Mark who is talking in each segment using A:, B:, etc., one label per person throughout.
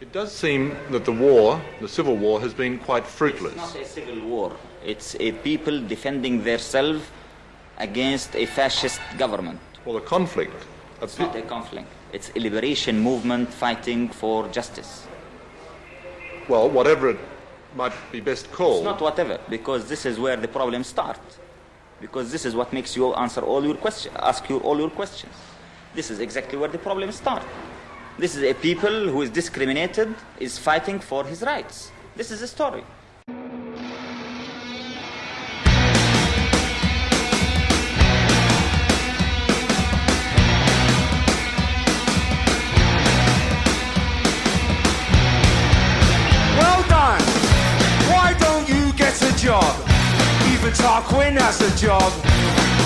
A: It does seem that the war, the civil war, has been quite fruitless.
B: It's not a civil war. It's a people defending themselves against a fascist government.
A: Well, the conflict.
B: It's not a conflict. It's a liberation movement fighting for justice.
A: Well, whatever it might be best called.
B: It's not whatever, because this is where the problems start. Because this is what makes you answer all your questions, ask you all your questions. This is exactly where the problems start. This is a people who is discriminated, is fighting for his rights. This is a story.
C: Well done. Why don't you get a job? Even Tarquin has a job.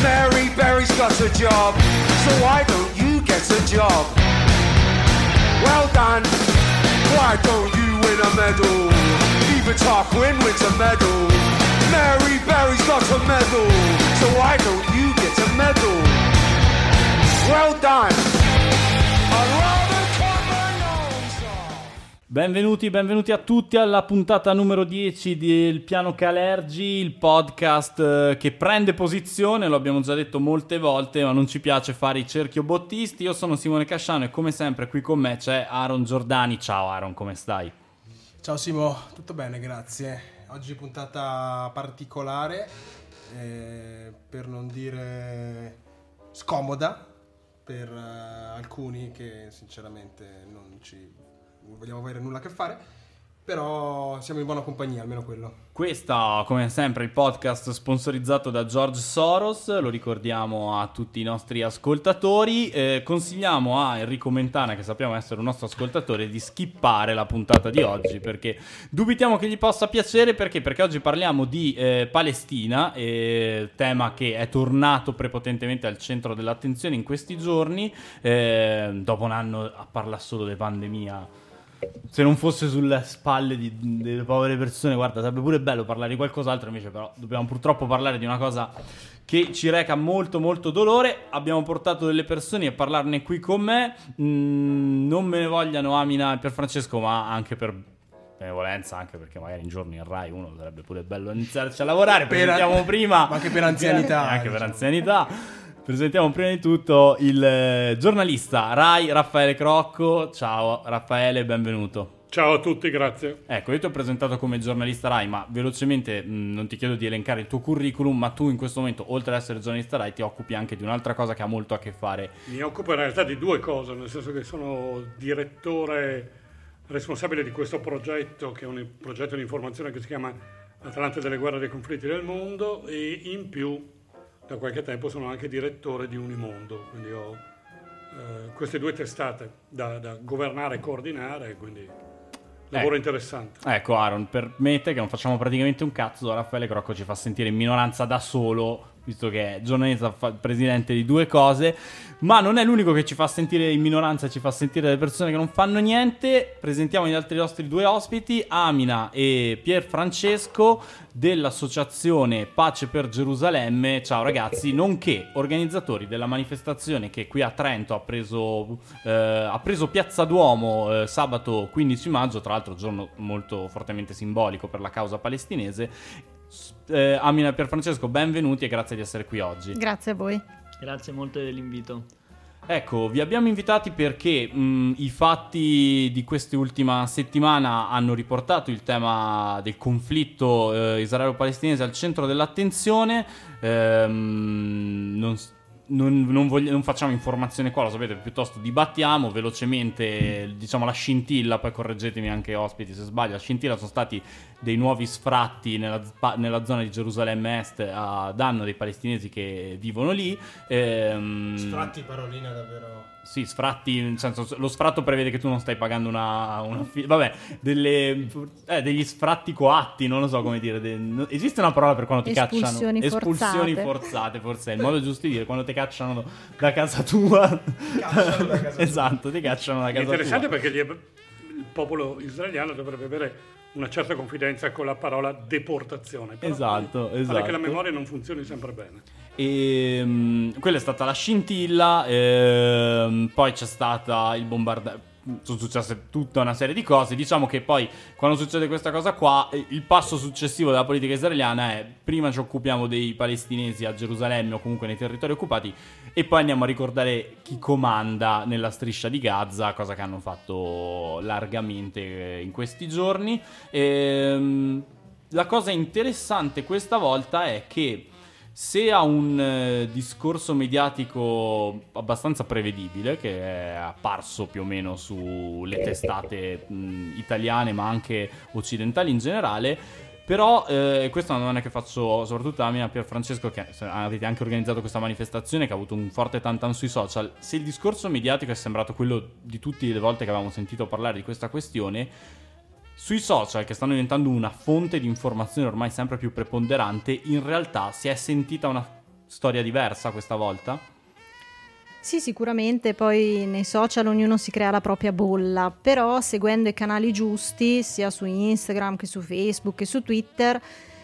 C: Mary Berry's got a job. So why don't you get a job? Well done. Why don't you win a medal? Even Tarquin wins a medal. Mary Berry's got a medal. So why don't you get a medal? Well done.
D: Benvenuti, benvenuti a tutti alla puntata numero 10 del Piano Calergi, il podcast eh, che prende posizione, lo abbiamo già detto molte volte, ma non ci piace fare i cerchiobottisti. Io sono Simone Casciano e come sempre qui con me c'è Aaron Giordani. Ciao Aaron, come stai?
E: Ciao Simo, tutto bene, grazie. Oggi puntata particolare, eh, per non dire scomoda per eh, alcuni che sinceramente non ci vogliamo avere nulla a che fare, però siamo in buona compagnia, almeno quello.
D: Questa, come sempre, il podcast sponsorizzato da George Soros, lo ricordiamo a tutti i nostri ascoltatori. Eh, consigliamo a Enrico Mentana, che sappiamo essere un nostro ascoltatore, di skippare la puntata di oggi perché dubitiamo che gli possa piacere. Perché? Perché oggi parliamo di eh, Palestina, eh, tema che è tornato prepotentemente al centro dell'attenzione in questi giorni. Eh, dopo un anno a parlare solo di pandemia se non fosse sulle spalle di- delle povere persone, guarda, sarebbe pure bello parlare di qualcos'altro, invece però dobbiamo purtroppo parlare di una cosa che ci reca molto molto dolore. Abbiamo portato delle persone a parlarne qui con me, Mm, non me ne vogliano Amina e Pierfrancesco, ma anche per benevolenza, anche perché magari un giorno in Rai uno sarebbe pure bello iniziarci a lavorare,
E: Per-
D: prima...
E: ma anche per anzianità,
D: anche per
E: diciamo.
D: anzianità. Presentiamo prima di tutto il eh, giornalista Rai Raffaele Crocco. Ciao Raffaele, benvenuto.
F: Ciao a tutti, grazie.
D: Ecco, io ti ho presentato come giornalista Rai, ma velocemente mh, non ti chiedo di elencare il tuo curriculum, ma tu in questo momento, oltre ad essere giornalista Rai, ti occupi anche di un'altra cosa che ha molto a che fare.
F: Mi occupo in realtà di due cose, nel senso che sono direttore responsabile di questo progetto, che è un progetto di informazione che si chiama Atlante delle guerre e dei conflitti del mondo, e in più da qualche tempo sono anche direttore di Unimondo, quindi ho eh, queste due testate da, da governare e coordinare, quindi lavoro
D: Ecco.
F: interessante.
D: Ecco, Aaron, permette che non facciamo praticamente un cazzo, Raffaele Crocco ci fa sentire in minoranza da solo, visto che è giornalista, fa- presidente di due cose, ma non è l'unico che ci fa sentire in minoranza, ci fa sentire le persone che non fanno niente. Presentiamo gli altri nostri due ospiti, Amina e Pier Francesco dell'associazione Pace per Gerusalemme. Ciao ragazzi, nonché organizzatori della manifestazione che qui a Trento ha preso, eh, ha preso Piazza Duomo eh, sabato 15 maggio, tra l'altro giorno molto fortemente simbolico per la causa palestinese. Eh, Amina e Pier Francesco, benvenuti e grazie di essere qui oggi.
G: Grazie a voi.
H: Grazie molto dell'invito.
D: Ecco, vi abbiamo invitati perché mh, i fatti di quest'ultima settimana hanno riportato il tema del conflitto eh, israelo-palestinese al centro dell'attenzione. Ehm, non, non- non voglia- non facciamo informazione qua, lo sapete, piuttosto dibattiamo velocemente, diciamo la scintilla, poi correggetemi anche ospiti se sbaglio, la scintilla sono stati dei nuovi sfratti nella, nella zona di Gerusalemme Est a danno dei palestinesi che vivono lì. Ehm,
E: Sfratti parolina davvero.
D: sì, sfratti, nel senso, lo sfratto prevede che tu non stai pagando una... una fi- vabbè, delle, eh, degli sfratti coatti, non lo so come dire. de- no- esiste una parola per quando ti
G: Espulsioni
D: cacciano? Espulsioni
G: forzate.
D: forzate, forse è il modo giusto di dire, quando ti cacciano da casa tua.
E: Cacciano da casa tua.
D: esatto, ti cacciano da
F: È
D: casa
F: interessante
D: tua.
F: perché gli- il popolo israeliano dovrebbe avere una certa confidenza con la parola deportazione. Però
D: Esatto,
F: Pare
D: esatto.
F: che la memoria non funzioni sempre bene.
D: E mm, quella è stata la scintilla. ehm, poi c'è stata il bombardaggio. Sono successe tutta una serie di cose. Diciamo che poi quando succede questa cosa qua, eh, il passo successivo della politica israeliana è prima ci occupiamo dei palestinesi a Gerusalemme o comunque nei territori occupati e poi andiamo a ricordare chi comanda nella striscia di Gaza, cosa che hanno fatto largamente eh, in questi giorni. Ehm, la cosa interessante questa volta è che se ha un eh, discorso mediatico abbastanza prevedibile, che è apparso più o meno sulle testate mh, italiane ma anche occidentali in generale, però eh, questo è una domanda che faccio soprattutto a me a Pierfrancesco, che avete anche organizzato questa manifestazione che ha avuto un forte tantan sui social. Se il discorso mediatico è sembrato quello di tutte le volte che avevamo sentito parlare di questa questione, sui social, che stanno diventando una fonte di informazione ormai sempre più preponderante, in realtà si è sentita una storia diversa questa volta?
G: Sì, sicuramente, poi nei social ognuno si crea la propria bolla, però seguendo i canali giusti, sia su Instagram che su Facebook che su Twitter,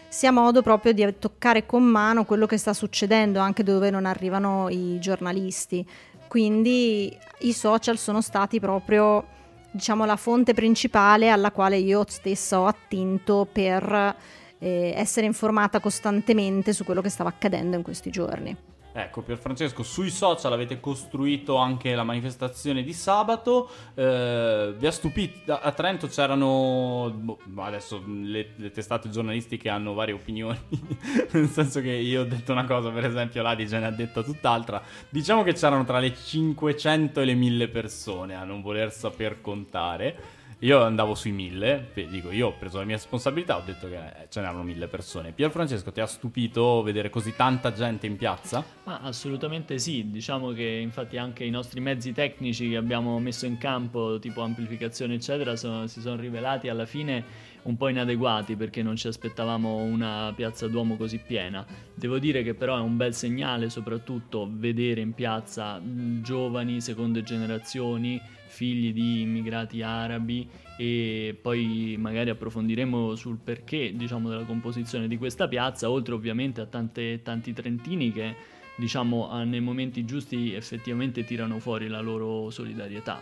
G: si ha modo proprio di toccare con mano quello che sta succedendo anche dove non arrivano i giornalisti. Quindi i social sono stati proprio diciamo, la fonte principale alla quale io stessa ho attinto per eh, essere informata costantemente su quello che stava accadendo in questi giorni.
D: Ecco, Pierfrancesco, sui social avete costruito anche la manifestazione di sabato. Eh, vi ha stupito? A Trento c'erano. Boh, adesso le, le, testate giornalistiche hanno varie opinioni. Nel senso che io ho detto una cosa, per esempio, l'Adige ne ha detta tutt'altra. Diciamo che c'erano tra le 500 e le 1000 persone a non voler saper contare. Io andavo sui mille, dico, io ho preso la mia responsabilità, ho detto che eh, ce n'erano mille persone. Pier Francesco, ti ha stupito vedere così tanta gente in piazza?
H: Ma assolutamente sì, diciamo che infatti anche i nostri mezzi tecnici che abbiamo messo in campo, tipo amplificazione eccetera, sono, si sono rivelati alla fine un po' inadeguati perché non ci aspettavamo una piazza Duomo così piena. Devo dire che però è un bel segnale soprattutto vedere in piazza giovani, seconde generazioni, figli di immigrati arabi e poi magari approfondiremo sul perché diciamo, della composizione di questa piazza, oltre ovviamente a tante, tanti trentini che diciamo, nei momenti giusti effettivamente tirano fuori la loro solidarietà.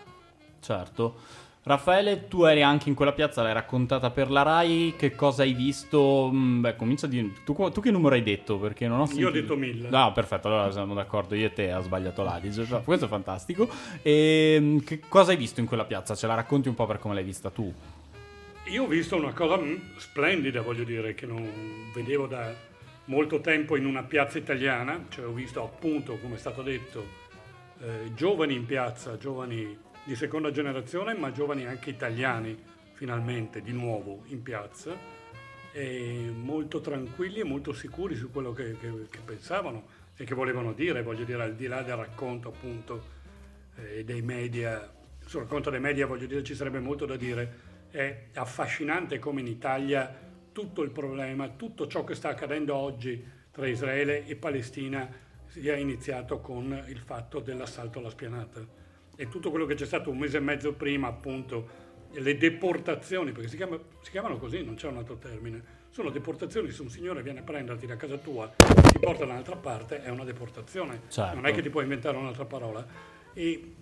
D: Certo. Raffaele, tu eri anche in quella piazza, l'hai raccontata per la RAI, che cosa hai visto? Mm, beh, comincia a dire... Tu, tu, che numero hai detto? Perché non ho sentito...
F: Io ho detto mille.
D: No, perfetto, allora siamo d'accordo, io e te ha sbagliato l'Adige, cioè, questo è fantastico. E mm, che cosa hai visto in quella piazza? Ce la racconti un po' per come l'hai vista tu?
F: Io ho visto una cosa mm, splendida, voglio dire, che non vedevo da molto tempo in una piazza italiana, cioè ho visto appunto, come è stato detto, eh, giovani in piazza, giovani di seconda generazione, ma giovani anche italiani, finalmente, di nuovo in piazza, molto tranquilli e molto sicuri su quello che, che, che pensavano e che volevano dire, voglio dire, al di là del racconto appunto eh, dei media, sul racconto dei media voglio dire ci sarebbe molto da dire, è affascinante come in Italia tutto il problema, tutto ciò che sta accadendo oggi tra Israele e Palestina sia iniziato con il fatto dell'assalto alla spianata e tutto quello che c'è stato un mese e mezzo prima, appunto, le deportazioni, perché si, chiama, si chiamano così, non c'è un altro termine, sono deportazioni, se un signore viene a prenderti da casa tua e ti porta da un'altra parte, è una deportazione,
D: certo.
F: non è che ti puoi inventare un'altra parola. E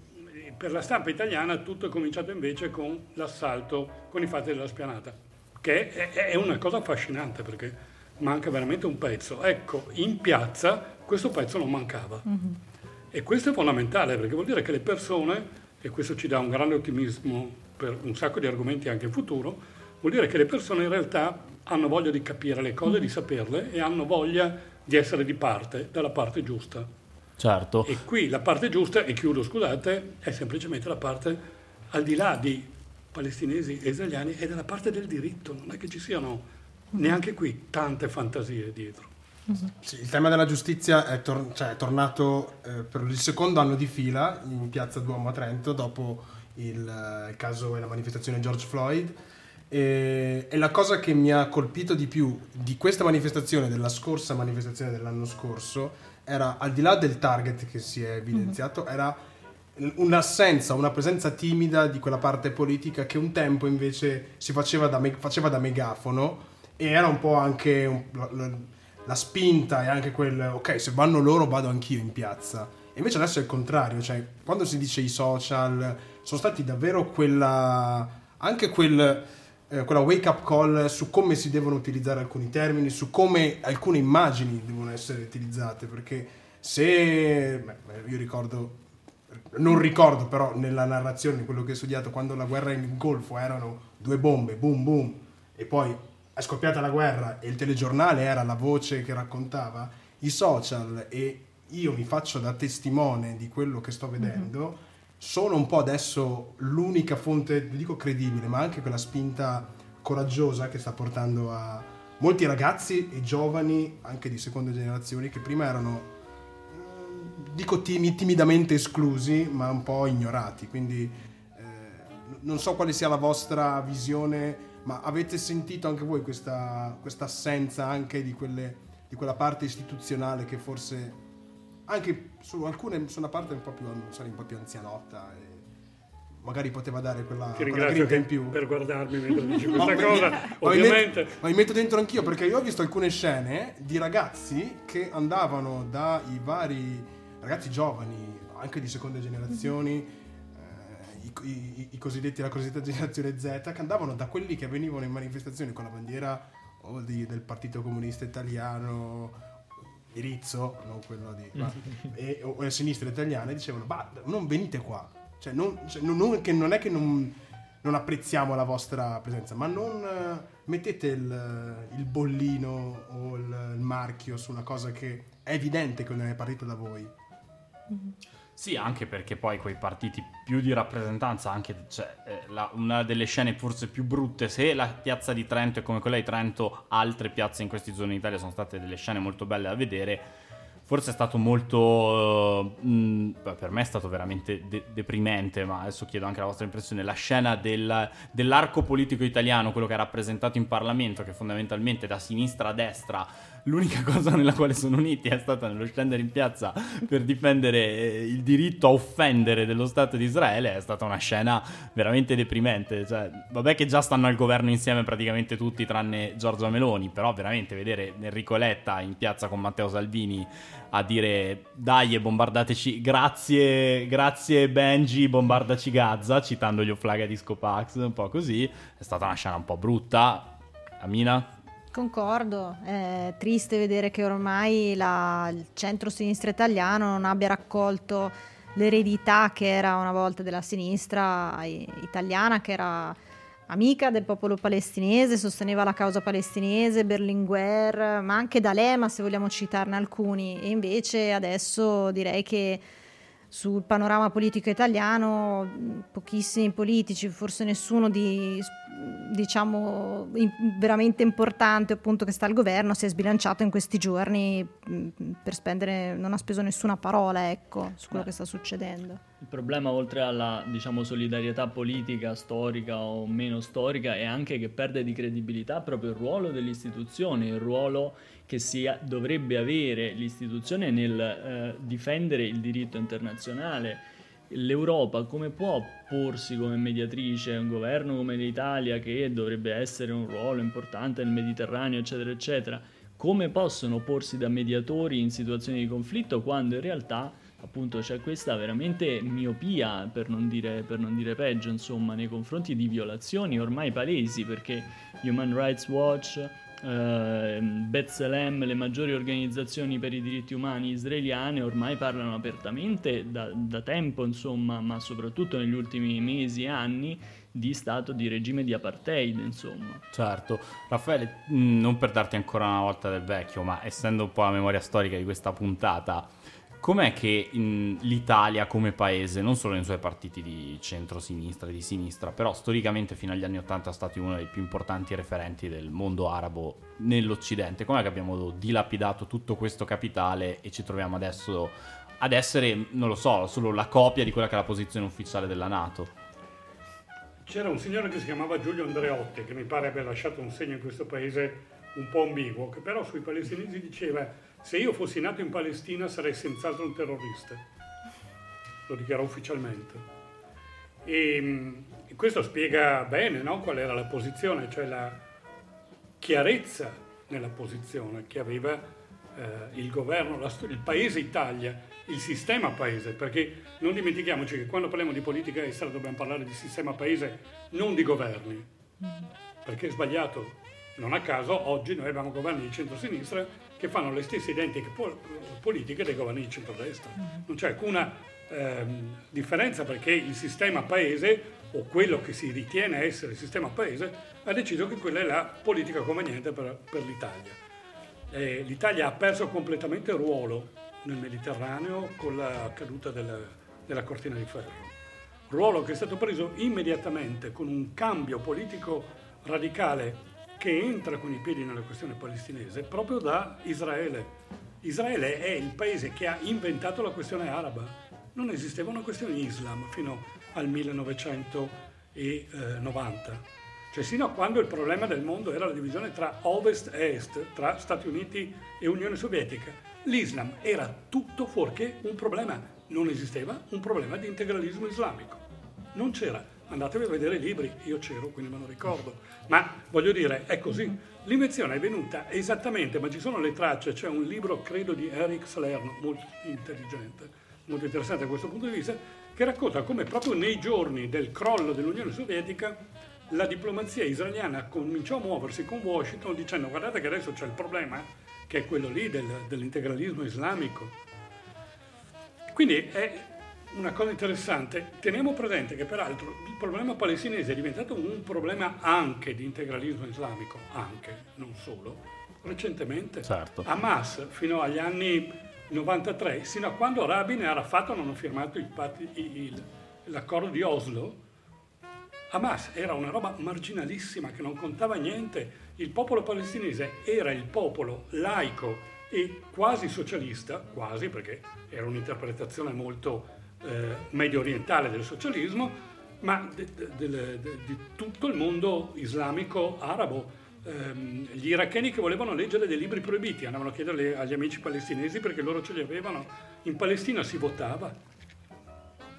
F: per la stampa italiana tutto è cominciato invece con l'assalto, con i fatti della spianata, che è, è una cosa affascinante perché manca veramente un pezzo. Ecco, in piazza questo pezzo non mancava. Mm-hmm. E questo è fondamentale perché vuol dire che le persone, e questo ci dà un grande ottimismo per un sacco di argomenti anche in futuro, vuol dire che le persone in realtà hanno voglia di capire le cose, di saperle e hanno voglia di essere di parte, dalla parte giusta.
D: Certo.
F: E qui la parte giusta, e chiudo scusate, è semplicemente la parte al di là di palestinesi e israeliani, è dalla parte del diritto, non è che ci siano neanche qui tante fantasie dietro.
E: Sì, il tema della giustizia è, tor- cioè, è tornato eh, per il secondo anno di fila in piazza Duomo a Trento dopo il, il caso e la manifestazione George Floyd. E, e, la cosa che mi ha colpito di più di questa manifestazione, della scorsa manifestazione dell'anno scorso, era al di là del target che si è evidenziato, mm-hmm. era un'assenza, una presenza timida di quella parte politica che un tempo invece si faceva da, me- faceva da megafono e era un po' anche un, la spinta e anche quel ok, se vanno loro vado anch'io in piazza. E invece adesso è il contrario, cioè quando si dice i social, sono stati davvero quella, anche quel, eh, quella wake up call su come si devono utilizzare alcuni termini, su come alcune immagini devono essere utilizzate, perché se, beh, io ricordo, non ricordo però nella narrazione quello che ho studiato, quando la guerra in Golfo erano due bombe, boom boom, e poi è scoppiata la guerra e il telegiornale era la voce che raccontava, i social e io mi faccio da testimone di quello che sto vedendo, sono un po' adesso l'unica fonte, non dico credibile, ma anche quella spinta coraggiosa che sta portando a molti ragazzi e giovani, anche di seconde generazioni, che prima erano, mm, dico timi- timidamente esclusi, ma un po' ignorati. Quindi eh, non so quale sia la vostra visione, ma avete sentito anche voi questa, questa assenza anche di, quelle, di quella parte istituzionale che forse anche su alcune su una parte un po' più, sorry, un po' più anzianotta e magari poteva dare quella,
F: Ti
E: quella grinta in più
F: per guardarmi mentre dici questa
E: mi-
F: cosa.
E: mi
F: Ovviamente
E: ma mi metto dentro anch'io perché io ho visto alcune scene di ragazzi che andavano dai vari ragazzi giovani, anche di seconde generazioni, i, i- i cosiddetti la cosiddetta generazione Z, che andavano da quelli che venivano in manifestazioni con la bandiera o di- del Partito Comunista Italiano di Rizzo, non quello di ma- e, o, o a sinistra italiana, e dicevano: "Bah, non venite qua". Cioè, non, cioè, non- non- che non è che non, non apprezziamo la vostra presenza, ma non eh, mettete il, il bollino o il, il marchio su una cosa che è evidente che non è partita da voi.
D: Sì, anche perché poi quei partiti più di rappresentanza, anche cioè, eh, la- una delle scene forse più brutte, se la piazza di Trento è come quella di Trento, altre piazze in questi giorni in Italia sono state delle scene molto belle da vedere. Forse è stato molto. eh, mh, per me è stato veramente de- deprimente, ma adesso chiedo anche la vostra impressione. La scena del- dell'arco politico italiano, quello che è rappresentato in Parlamento, che fondamentalmente da sinistra a destra l'unica cosa nella quale sono uniti è stata nello scendere in piazza per difendere eh, il diritto a offendere dello Stato di Israele, è stata una scena veramente deprimente. Cioè, vabbè che già stanno al governo insieme praticamente tutti tranne Giorgia Meloni, però veramente vedere Enrico Letta in piazza con Matteo Salvini a dire dai e bombardateci, grazie, grazie Benji, bombardaci Gaza, citando gli Oflaga di Scopax, un po' così, è stata una scena un po' brutta. Amina?
G: Concordo, è triste vedere che ormai la- il centro-sinistra italiano non abbia raccolto l'eredità che era una volta della sinistra italiana, che era amica del popolo palestinese, sosteneva la causa palestinese, Berlinguer, ma anche D'Alema se vogliamo citarne alcuni, e invece adesso direi che sul panorama politico italiano pochissimi politici, forse nessuno di diciamo in- veramente importante appunto che sta al governo si è sbilanciato in questi giorni mh, per spendere non ha speso nessuna parola ecco su quello
H: Beh.
G: che sta succedendo.
H: Il problema, oltre alla diciamo, solidarietà politica, storica o meno storica, è anche che perde di credibilità proprio il ruolo dell'istituzione, il ruolo che si ha- dovrebbe avere l'istituzione nel eh, difendere il diritto internazionale. L'Europa come può porsi come mediatrice, un governo come l'Italia che dovrebbe essere un ruolo importante nel Mediterraneo, eccetera, eccetera, come possono porsi da mediatori in situazioni di conflitto quando in realtà appunto c'è questa veramente miopia, per non dire, per non dire peggio, insomma, nei confronti di violazioni ormai palesi, perché Human Rights Watch, eh, B'Tselem, le maggiori organizzazioni per i diritti umani israeliane ormai parlano apertamente da, da tempo, insomma, ma soprattutto negli ultimi mesi e anni di stato di regime di apartheid, insomma.
D: Certo, Raffaele, mh, non per darti ancora una volta del vecchio, ma essendo un po' la memoria storica di questa puntata, com'è che l'Italia come paese, non solo nei suoi partiti di centro-sinistra e di sinistra, però storicamente fino agli anni Ottanta è stato uno dei più importanti referenti del mondo arabo nell'Occidente, com'è che abbiamo dilapidato tutto questo capitale e ci troviamo adesso ad essere, non lo so, solo la copia di quella che è la posizione ufficiale della Nato?
F: C'era un signore che si chiamava Giulio Andreotti, che mi pare abbia lasciato un segno in questo paese un po' ambiguo, che però sui palestinesi diceva se io fossi nato in Palestina sarei senz'altro un terrorista. Lo dichiarò ufficialmente. E mh, questo spiega bene no, qual era la posizione, cioè la chiarezza nella posizione che aveva eh, il governo, la il paese Italia, il sistema paese, perché non dimentichiamoci che quando parliamo di politica estera dobbiamo parlare di sistema paese, non di governi, perché è sbagliato. Non a caso oggi noi abbiamo governi di centrosinistra che fanno le stesse identiche po- politiche dei governi di centrodestra. Non c'è alcuna ehm, differenza perché il sistema paese o quello che si ritiene essere il sistema paese ha deciso che quella è la politica conveniente per, per l'Italia. Eh, L'Italia ha perso completamente ruolo nel Mediterraneo con la caduta della, della cortina di ferro. Ruolo che è stato preso immediatamente con un cambio politico radicale che entra con i piedi nella questione palestinese proprio da Israele. Israele è il paese che ha inventato la questione araba. Non esisteva una questione Islam fino al 1990. Cioè sino a quando il problema del mondo era la divisione tra ovest e est, tra Stati Uniti e Unione Sovietica. L'Islam era tutto fuorché un problema. Non esisteva un problema di integralismo islamico. Non c'era. Andatevi a vedere i libri, io c'ero, quindi me lo ricordo. Ma voglio dire, è così. L'invenzione è venuta esattamente, ma ci sono le tracce, c'è un libro, credo, di Eric Salerno, molto intelligente, molto interessante da questo punto di vista, che racconta come proprio nei giorni del crollo dell'Unione Sovietica la diplomazia israeliana cominciò a muoversi con Washington dicendo guardate che adesso c'è il problema, che è quello lì del, dell'integralismo islamico. Quindi è una cosa interessante. Teniamo presente che peraltro il problema palestinese è diventato un problema anche di integralismo islamico, anche, non solo, recentemente.
D: Certo.
F: Hamas fino agli anni 93, sino a quando Rabin e Arafat non hanno firmato il il- l'accordo di Oslo, Hamas era una roba marginalissima che non contava niente. Il popolo palestinese era il popolo laico e quasi socialista, quasi perché era un'interpretazione molto eh, medio orientale del socialismo, ma di tutto il mondo islamico arabo. Ehm, gli iracheni che volevano leggere dei libri proibiti andavano a chiederli agli amici palestinesi perché loro ce li avevano. In Palestina si votava,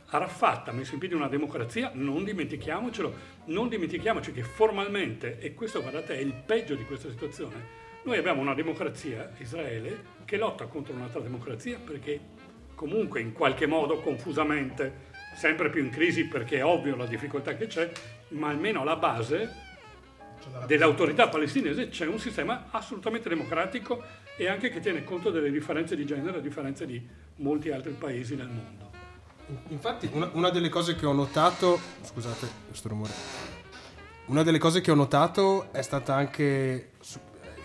F: Arafat ha messo in piedi una democrazia, non dimentichiamocelo, non dimentichiamoci che formalmente, e questo guardate è il peggio di questa situazione, noi abbiamo una democrazia, Israele, che lotta contro un'altra democrazia perché comunque in qualche modo, confusamente, sempre più in crisi perché è ovvio la difficoltà che c'è, ma almeno alla base dell'autorità palestinese c'è un sistema assolutamente democratico e anche che tiene conto delle differenze di genere a differenza di molti altri paesi nel mondo.
E: Infatti, una, una delle cose che ho notato. Scusate, questo rumore. Una delle cose che ho notato è stata anche.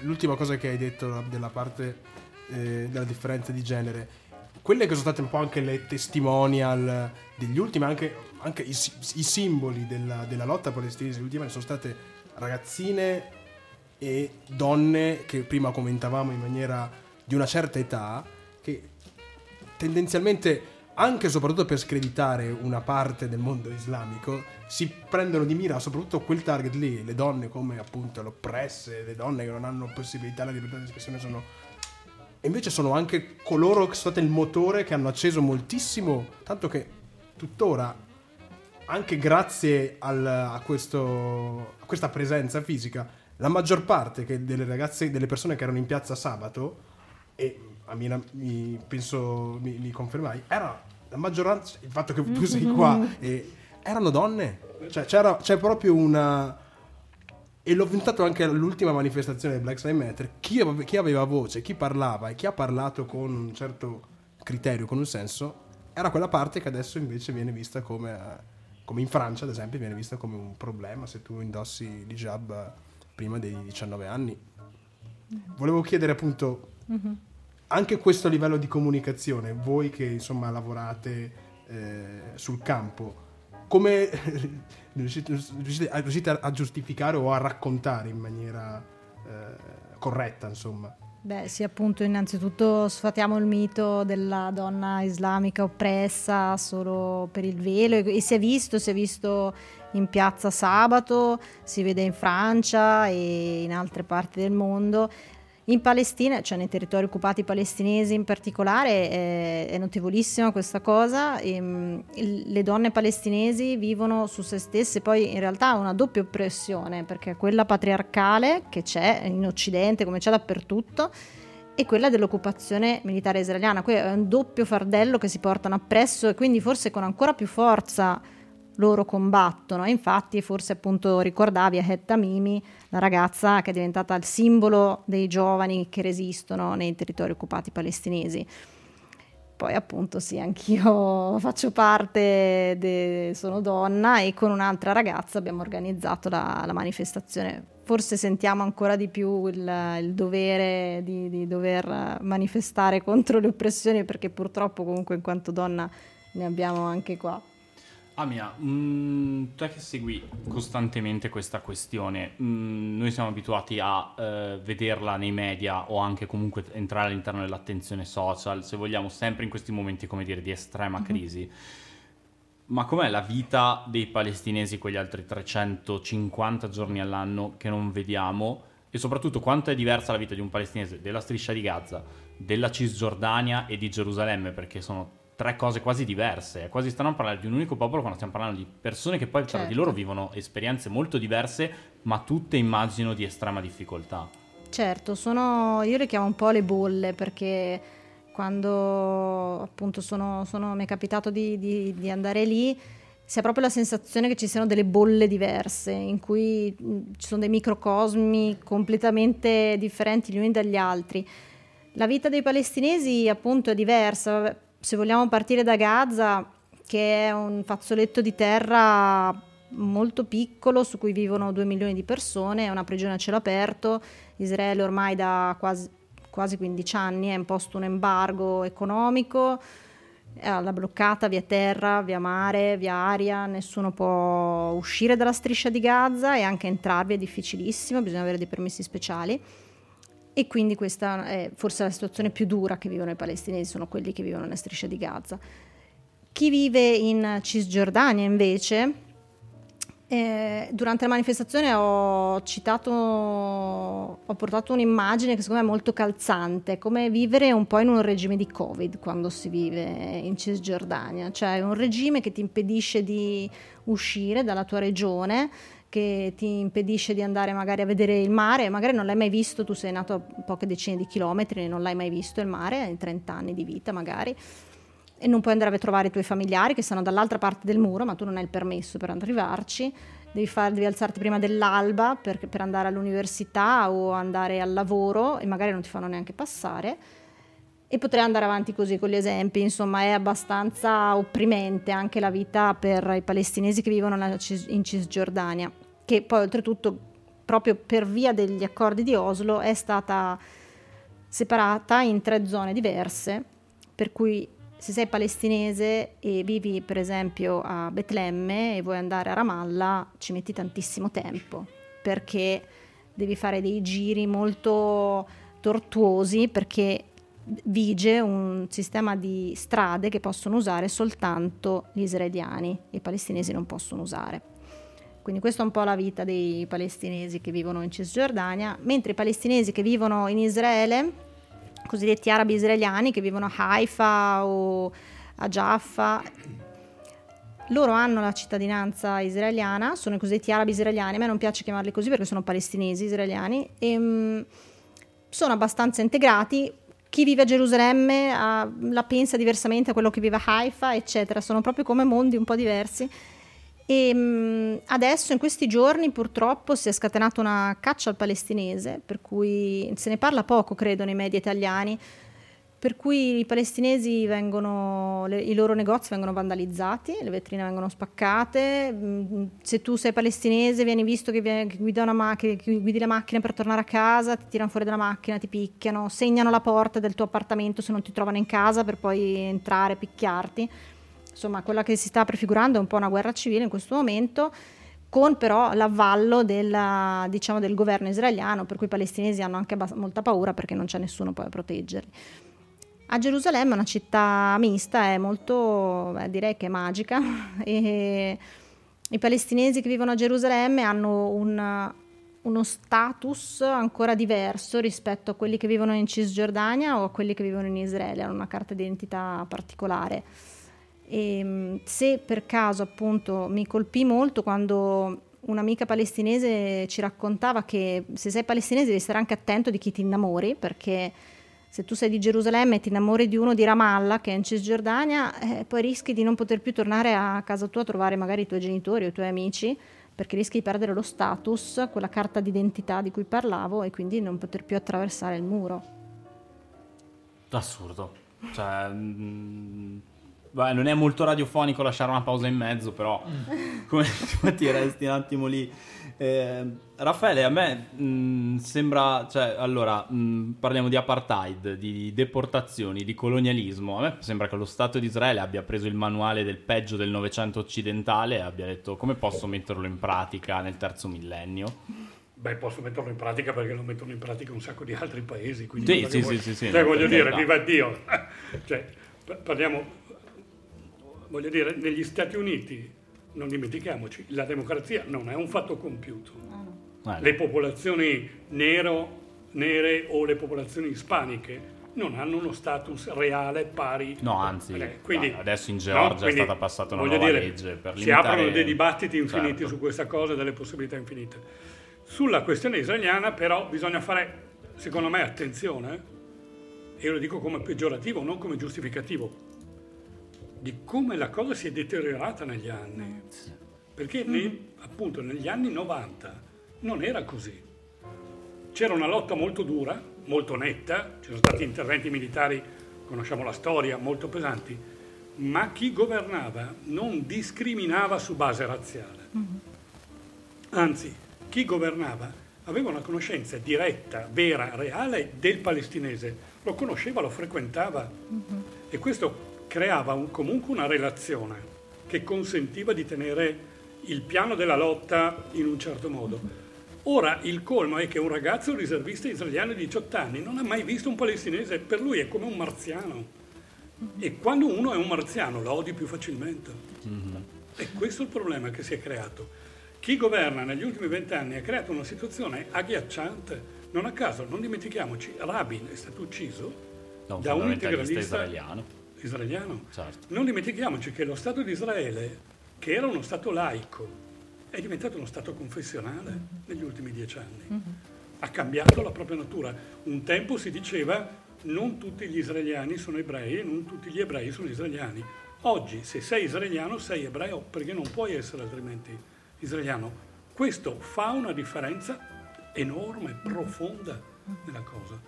E: L'ultima cosa che hai detto della parte eh, della differenza di genere. Quelle che sono state un po' anche le testimonial degli ultimi, anche, anche i, i simboli della, della lotta palestinese, gli ultimi sono state ragazzine e donne che prima commentavamo in maniera di una certa età, che tendenzialmente anche e soprattutto per screditare una parte del mondo islamico si prendono di mira soprattutto quel target lì. Le donne come appunto le oppresse le donne che non hanno possibilità la libertà di espressione sono e invece sono anche coloro che sono state il motore che hanno acceso moltissimo tanto che tuttora anche grazie al- a, questo, a questa presenza fisica la maggior parte che delle ragazze delle persone che erano in piazza sabato e a me mi, penso mi, mi confermai era la maggioranza il fatto che tu sei qua e erano donne. Cioè c'era, c'è proprio una e l'ho notato anche all'ultima manifestazione del Black Lives Matter. Chi aveva, chi aveva voce chi parlava e chi ha parlato con un certo criterio con un senso era quella parte che adesso invece viene vista come come in Francia ad esempio viene vista come un problema se tu indossi l'hijab prima dei 19 anni. Volevo chiedere appunto anche questo livello di comunicazione, voi che insomma lavorate eh, sul campo, come riuscite, riuscite a, giustificare o a raccontare in maniera eh, corretta, insomma?
G: Beh, sì, appunto, innanzitutto sfatiamo il mito della donna islamica oppressa solo per il velo e si è visto, si è visto in piazza sabato, si vede in Francia e in altre parti del mondo. In Palestina, cioè nei territori occupati palestinesi in particolare, è, è notevolissima questa cosa. Ehm, il- le donne palestinesi vivono su se stesse, poi in realtà una doppia oppressione, perché quella patriarcale che c'è in Occidente, come c'è dappertutto, e quella dell'occupazione militare israeliana. Qui è un doppio fardello che si portano appresso e quindi forse con ancora più forza loro combattono. E infatti, forse appunto ricordavi a Het Tamimi, la ragazza che è diventata il simbolo dei giovani che resistono nei territori occupati palestinesi. Poi appunto sì, anch'io faccio parte, de, sono donna e con un'altra ragazza abbiamo organizzato la, la manifestazione. Forse sentiamo ancora di più il, il dovere di, di, dover manifestare contro le oppressioni perché purtroppo comunque in quanto donna ne abbiamo anche qua.
D: Amia, mh, mm, te che segui costantemente questa questione, mh, mm, noi siamo abituati a uh, vederla nei media o anche comunque entrare all'interno dell'attenzione social, se vogliamo, sempre in questi momenti, come dire, di estrema mm-hmm. crisi. Ma com'è la vita dei palestinesi quegli altri 350 giorni all'anno che non vediamo? E soprattutto quanto è diversa la vita di un palestinese della striscia di Gaza, della Cisgiordania e di Gerusalemme, perché sono tre cose quasi diverse. È quasi strano parlare di un unico popolo quando stiamo parlando di persone che poi certo. tra di loro vivono esperienze molto diverse, ma tutte immagino di estrema difficoltà.
G: Certo, sono, io le chiamo un po' le bolle perché quando appunto sono, sono, mi è capitato di, di, di andare lì si ha proprio la sensazione che ci siano delle bolle diverse, in cui ci sono dei microcosmi completamente differenti gli uni dagli altri. La vita dei palestinesi appunto è diversa, se vogliamo partire da Gaza, che è un fazzoletto di terra molto piccolo su cui vivono 2 milioni di persone, è una prigione a cielo aperto, Israele ormai da quasi, quasi 15 anni ha imposto un embargo economico, l'ha bloccata via terra, via mare, via aria, nessuno può uscire dalla striscia di Gaza e anche entrarvi è difficilissimo, bisogna avere dei permessi speciali. E quindi questa è forse la situazione più dura che vivono i palestinesi, sono quelli che vivono nella striscia di Gaza. Chi vive in Cisgiordania invece, eh, durante la manifestazione ho citato, ho portato un'immagine che secondo me è molto calzante, come vivere un po' in un regime di Covid quando si vive in Cisgiordania, cioè un regime che ti impedisce di uscire dalla tua regione, che ti impedisce di andare magari a vedere il mare, magari non l'hai mai visto, tu sei nato a poche decine di chilometri e non l'hai mai visto il mare, in 30 anni di vita magari, e non puoi andare a trovare i tuoi familiari che stanno dall'altra parte del muro, ma tu non hai il permesso per arrivarci, devi, far, devi alzarti prima dell'alba per, per andare all'università o andare al lavoro e magari non ti fanno neanche passare. E potrei andare avanti così con gli esempi, insomma è abbastanza opprimente anche la vita per i palestinesi che vivono in Cisgiordania, che poi oltretutto proprio per via degli accordi di Oslo è stata separata in tre zone diverse, per cui se sei palestinese e vivi per esempio a Betlemme e vuoi andare a Ramallah ci metti tantissimo tempo perché devi fare dei giri molto tortuosi perché vige un sistema di strade che possono usare soltanto gli israeliani. I palestinesi non possono usare. Quindi questa è un po' la vita dei palestinesi che vivono in Cisgiordania, mentre i palestinesi che vivono in Israele, cosiddetti arabi israeliani che vivono a Haifa o a Jaffa, loro hanno la cittadinanza israeliana, sono i cosiddetti arabi israeliani, a me non piace chiamarli così perché sono palestinesi israeliani, e um, sono abbastanza integrati, chi vive a Gerusalemme uh, la pensa diversamente a quello che vive a Haifa, eccetera. Sono proprio come mondi un po' diversi. E um, adesso, in questi giorni, purtroppo si è scatenata una caccia al palestinese, per cui se ne parla poco, credo, nei media italiani per cui i palestinesi vengono, le, i loro negozi vengono vandalizzati, le vetrine vengono spaccate, mm, se tu sei palestinese vieni visto che, viene, che, guidi ma- che, guidi la macchina per tornare a casa, ti tirano fuori dalla macchina, ti picchiano, segnano la porta del tuo appartamento se non ti trovano in casa per poi entrare e picchiarti. Insomma, quella che si sta prefigurando è un po' una guerra civile in questo momento con però l'avvallo della, diciamo, del governo israeliano, per cui i palestinesi hanno anche abbast- molta paura perché non c'è nessuno poi a proteggerli. A Gerusalemme è una città mista, è molto, beh, direi che è magica e i palestinesi che vivono a Gerusalemme hanno un, uno status ancora diverso rispetto a quelli che vivono in Cisgiordania o a quelli che vivono in Israele, hanno una carta d'identità particolare. E se per caso appunto mi colpì molto quando un'amica palestinese ci raccontava che se sei palestinese devi stare anche attento di chi ti innamori perché Se tu sei di Gerusalemme e ti innamori di uno di Ramallah, che è in Cisgiordania, eh, poi rischi di non poter più tornare a casa tua a trovare magari i tuoi genitori o i tuoi amici, perché rischi di perdere lo status, quella carta d'identità di cui parlavo, e quindi non poter più attraversare il muro.
D: Assurdo. Cioè, mm, beh, non è molto radiofonico lasciare una pausa in mezzo, però come, come ti resti un attimo lì. Eh, Raffaele, a me mh, sembra, cioè, allora, mh, parliamo di apartheid, di deportazioni, di colonialismo. A me sembra che lo Stato di Israele abbia preso il manuale del peggio del Novecento occidentale e abbia detto come posso metterlo in pratica nel terzo millennio.
F: Beh, posso metterlo in pratica perché lo mettono in pratica un sacco di altri paesi. Quindi
D: Sì, sì,
F: che
D: sì, sì,
F: cioè,
D: no,
F: voglio dire, viva Dio. cioè, pa- parliamo, voglio dire, negli Stati Uniti, non dimentichiamoci, la democrazia non è un fatto compiuto.
D: Eh,
F: Le popolazioni nero, nere o le popolazioni ispaniche non hanno uno status reale pari.
D: No, anzi,
F: Eh, quindi,
D: adesso in
F: no,
D: Georgia
F: quindi,
D: è stata passata una nuova
F: dire,
D: legge per
F: Si
D: limitare...
F: aprono dei dibattiti infiniti
D: Certo.
F: su questa cosa, delle possibilità infinite. Sulla questione israeliana, però, bisogna fare, secondo me, attenzione, e io lo dico come peggiorativo, non come giustificativo, di come la cosa si è deteriorata negli anni. Perché nei- appunto negli anni 90 non era così. C'era una lotta molto dura, molto netta, ci sono stati interventi militari, conosciamo la storia, molto pesanti, ma chi governava non discriminava su base razziale. Anzi, chi governava aveva una conoscenza diretta, vera, reale del palestinese, lo conosceva, lo frequentava e questo creava un- comunque una relazione che consentiva di tenere il piano della lotta in un certo modo. Ora il colmo è che un ragazzo riservista israeliano di 18 anni non ha mai visto un palestinese, per lui è come un marziano. E quando uno è un marziano lo odi più facilmente. E questo è il problema che si è creato. Chi governa negli ultimi vent'anni ha creato una situazione agghiacciante. Non a caso, non dimentichiamoci, Rabin è stato ucciso
D: Da un
F: da un integralista
D: israeliano.
F: Israeliano.
D: Certo.
F: Non dimentichiamoci che lo Stato di Israele, che era uno Stato laico, è diventato uno Stato confessionale negli ultimi dieci anni. Ha cambiato la propria natura. Un tempo si diceva non tutti gli israeliani sono ebrei e non tutti gli ebrei sono israeliani. Oggi, se sei israeliano, sei ebreo, perché non puoi essere altrimenti israeliano. Questo fa una differenza enorme, profonda nella cosa.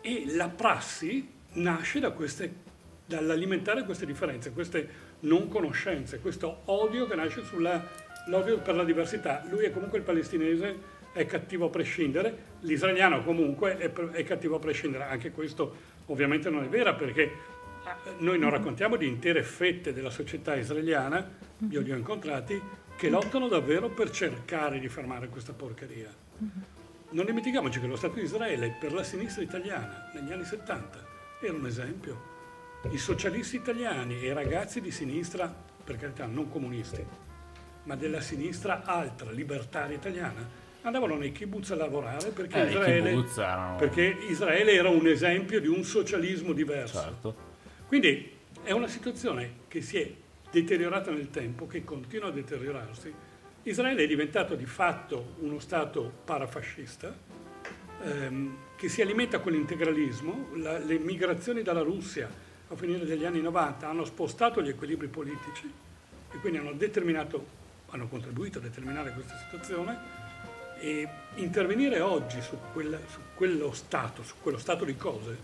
F: E la prassi nasce da queste, dall'alimentare queste differenze, queste non conoscenze, questo odio che nasce sull'odio per la diversità. Lui è comunque il palestinese, è cattivo a prescindere, l'israeliano comunque è, è cattivo a prescindere. Anche questo ovviamente non è vero perché eh, noi non raccontiamo di intere fette della società israeliana, io li ho incontrati, che lottano davvero per cercare di fermare questa porcheria. Non dimentichiamoci che lo Stato di Israele per la sinistra italiana negli anni 70 era un esempio. I socialisti italiani e i ragazzi di sinistra, per carità non comunisti, ma della sinistra altra, libertaria italiana, andavano nei kibbutz a lavorare perché,
D: Eh,
F: Israele,
D: erano-
F: perché Israele era un esempio di un socialismo diverso.
D: Certo.
F: Quindi è una situazione che si è deteriorata nel tempo, che continua a deteriorarsi. Israele è diventato di fatto uno Stato parafascista ehm, che si alimenta con l'integralismo. La- le migrazioni dalla Russia a finire degli anni 90 hanno spostato gli equilibri politici e quindi hanno determinato, hanno contribuito a determinare questa situazione e intervenire oggi su, quella- su quello stato, su quello stato di cose,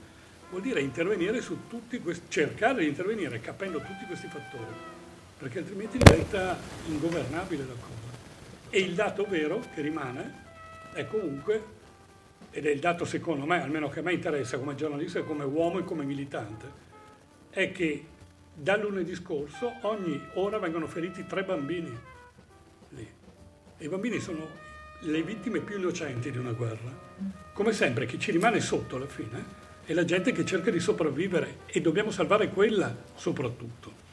F: vuol dire intervenire su tutti questi, cercare di intervenire capendo tutti questi fattori, perché altrimenti diventa ingovernabile la cosa. E il dato vero che rimane è comunque, ed è il dato secondo me, almeno che a me interessa come giornalista, come uomo e come militante, è che da lunedì scorso ogni ora vengono feriti tre bambini lì. E i bambini sono le vittime più innocenti di una guerra. Come sempre, chi ci rimane sotto alla fine è la gente che cerca di sopravvivere e dobbiamo salvare quella soprattutto.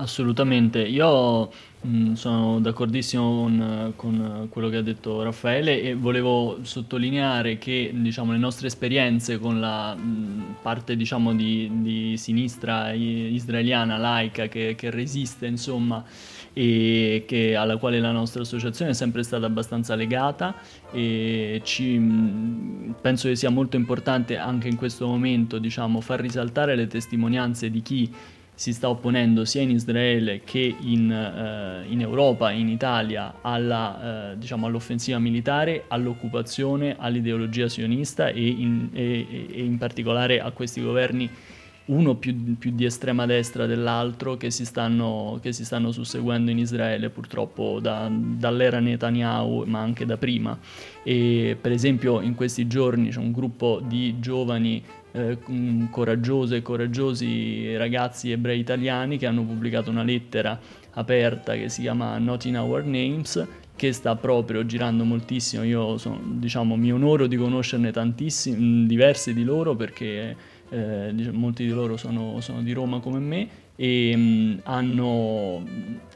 H: Assolutamente, io mh, sono d'accordissimo con, con quello che ha detto Raffaele e volevo sottolineare che diciamo, le nostre esperienze con la mh, parte diciamo, di, di sinistra israeliana laica che, che resiste insomma e che- alla quale la nostra associazione è sempre stata abbastanza legata e ci, mh, penso che sia molto importante anche in questo momento diciamo, far risaltare le testimonianze di chi si sta opponendo sia in Israele che in, eh, in Europa, in Italia, alla, eh, diciamo, all'offensiva militare, all'occupazione, all'ideologia sionista e in, e- e in particolare a questi governi uno più, più di estrema destra dell'altro che si stanno, che si stanno susseguendo in Israele purtroppo da- dall'era Netanyahu ma anche da prima. E per esempio in questi giorni c'è un gruppo di giovani eh, mm, coraggiose e coraggiosi ragazzi ebrei italiani che hanno pubblicato una lettera aperta che si chiama Not in Our Names che sta proprio girando moltissimo. Io sono, diciamo, mi onoro di conoscerne tantissimi mm, diversi di loro perché eh, diciamo, molti di loro sono, sono di Roma come me e mh, hanno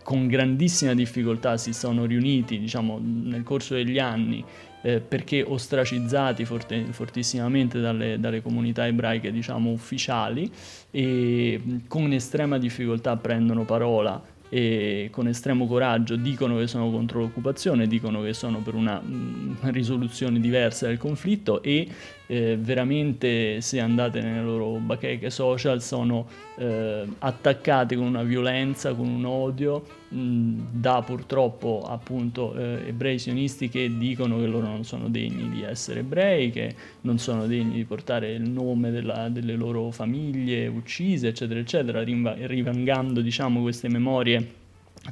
H: con grandissima difficoltà si sono riuniti diciamo, nel corso degli anni eh, perché ostracizzati forte- fortissimamente dalle, dalle comunità ebraiche diciamo, ufficiali e con estrema difficoltà prendono parola e con estremo coraggio dicono che sono contro l'occupazione, dicono che sono per una mh, risoluzione diversa del conflitto e eh, veramente se andate nelle loro bacheche social sono eh, attaccati con una violenza, con un odio mh, da purtroppo appunto eh, ebrei sionisti che dicono che loro non sono degni di essere ebrei, che non sono degni di portare il nome della- delle loro famiglie uccise, eccetera, eccetera, rivangando diciamo queste memorie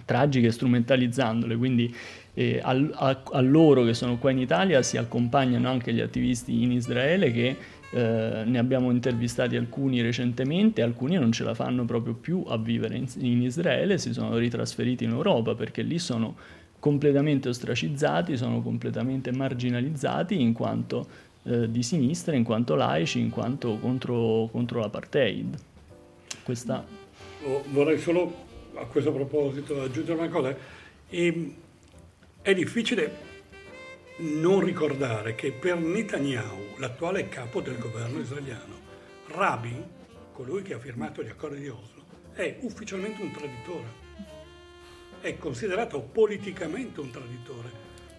H: tragiche strumentalizzandole, quindi eh, al- a, a loro che sono qua in Italia si accompagnano anche gli attivisti in Israele che eh, ne abbiamo intervistati alcuni recentemente, alcuni non ce la fanno proprio più a vivere in, in Israele, si sono ritrasferiti in Europa perché lì sono completamente ostracizzati, sono completamente marginalizzati in quanto eh, di sinistra, in quanto laici, in quanto contro, contro l'apartheid. Questa
F: Vorrei solo a questo proposito aggiungere una cosa. Ehm, è difficile non ricordare che per Netanyahu, l'attuale capo del governo israeliano, Rabin, colui che ha firmato gli accordi di Oslo, è ufficialmente un traditore. È considerato politicamente un traditore.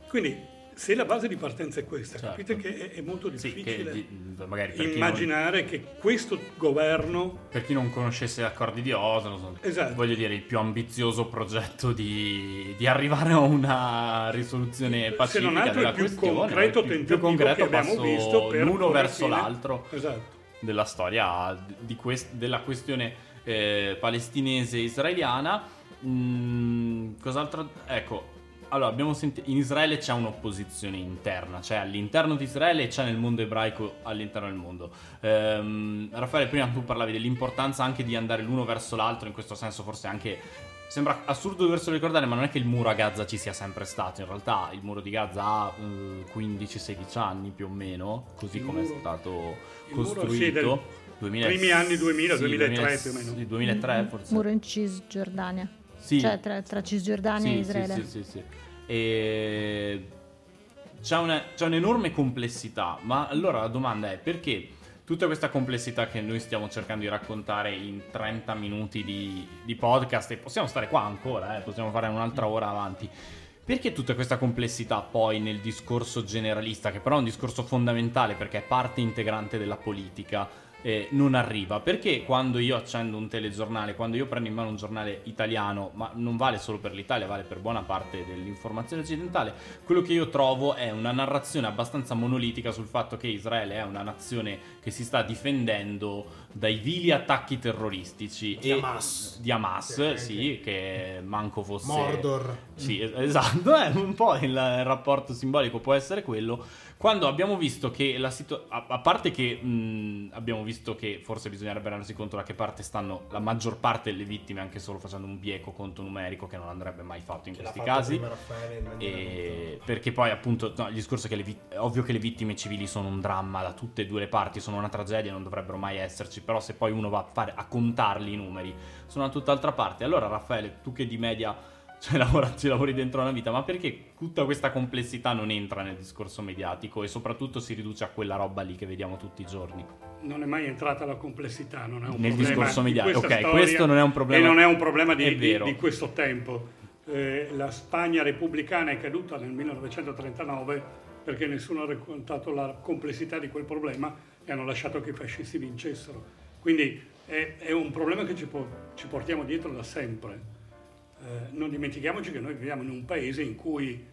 F: Quindi se la base di partenza è questa,
D: Certo.
F: capite che è, è molto
D: Sì,
F: difficile
D: che di- magari per chi, non,
F: immaginare che questo governo
D: per chi non conoscesse gli accordi di Oslo,
F: Esatto.
D: voglio dire, il più ambizioso progetto di, di arrivare a una risoluzione
F: se
D: pacifica
F: non altro il più concreto
D: il più-
F: tentativo
D: più concreto
F: che abbiamo visto per
D: l'uno verso
F: fine-
D: l'altro
F: Esatto.
D: della storia di quest- della questione eh, palestinese israeliana. Mm, cos'altro? Ecco, allora abbiamo sentito in Israele c'è un'opposizione interna, cioè all'interno di Israele e c'è nel mondo ebraico all'interno del mondo. Ehm, Raffaele, prima tu parlavi dell'importanza anche di andare l'uno verso l'altro, in questo senso forse anche Sembra assurdo doverselo ricordare, ma non è che il muro a Gaza ci sia sempre stato. In realtà il muro di Gaza ha eh, 15-16 anni più o meno, così
F: Il
D: come è
F: muro-
D: stato
F: il muro,
D: costruito.
F: sì, del-
D: 2000
F: primi anni 2000,
D: sì,
F: 2003 più o meno.
D: Sì, 2003 forse.
G: Muro in Cisgiordania.
D: Sì.
G: Cioè tra, tra Cisgiordania
D: Sì,
G: e
D: sì,
G: Israele.
D: Sì, sì, sì. E... C'è, una- c'è un'enorme complessità, ma allora la domanda è perché tutta questa complessità che noi stiamo cercando di raccontare in 30 minuti di, di podcast, e possiamo stare qua ancora, eh, possiamo fare un'altra ora avanti, perché tutta questa complessità poi nel discorso generalista, che però è un discorso fondamentale perché è parte integrante della politica, eh, non arriva? Perché quando io accendo un telegiornale, quando io prendo in mano un giornale italiano, ma non vale solo per l'Italia, vale per buona parte dell'informazione occidentale, quello che io trovo è una narrazione abbastanza monolitica sul fatto che Israele è una nazione che si sta difendendo dai vili attacchi terroristici
E: Di Hamas.
D: di Hamas,
E: Sì,
D: sì, che manco fosse
E: Mordor.
D: sì, es- esatto, è un po' il rapporto simbolico può essere quello. Quando abbiamo visto che la situazione, a, parte che mh, abbiamo visto che forse bisognerebbe rendersi conto da che parte stanno la maggior parte delle vittime, anche solo facendo un bieco conto numerico che non andrebbe mai fatto in
E: Che
D: questi casi.
E: Raffaele
D: E perché poi appunto no, il discorso è che le vit- è ovvio che le vittime civili sono un dramma da tutte e due le parti, sono una tragedia, non dovrebbero mai esserci, però se poi uno va a, fare, a contarli i numeri sono da tutt'altra parte. Allora Raffaele, tu che di media cioè, lavora- ci lavori dentro una vita, ma perché tutta questa complessità non entra nel discorso mediatico e soprattutto si riduce a quella roba lì che vediamo tutti i giorni?
F: non è mai entrata la complessità, non è un
D: Nel
F: problema
D: discorso
F: di
D: mediatico.
F: questa
D: Ok,
F: storia
D: questo non è un problema-
F: E non è un problema di, di- di questo tempo. Eh, la Spagna repubblicana è caduta nel 1939 perché nessuno ha raccontato la complessità di quel problema e hanno lasciato che i fascisti vincessero. Quindi è, è un problema che ci, po- ci portiamo dietro da sempre. Eh, non dimentichiamoci che noi viviamo in un paese in cui,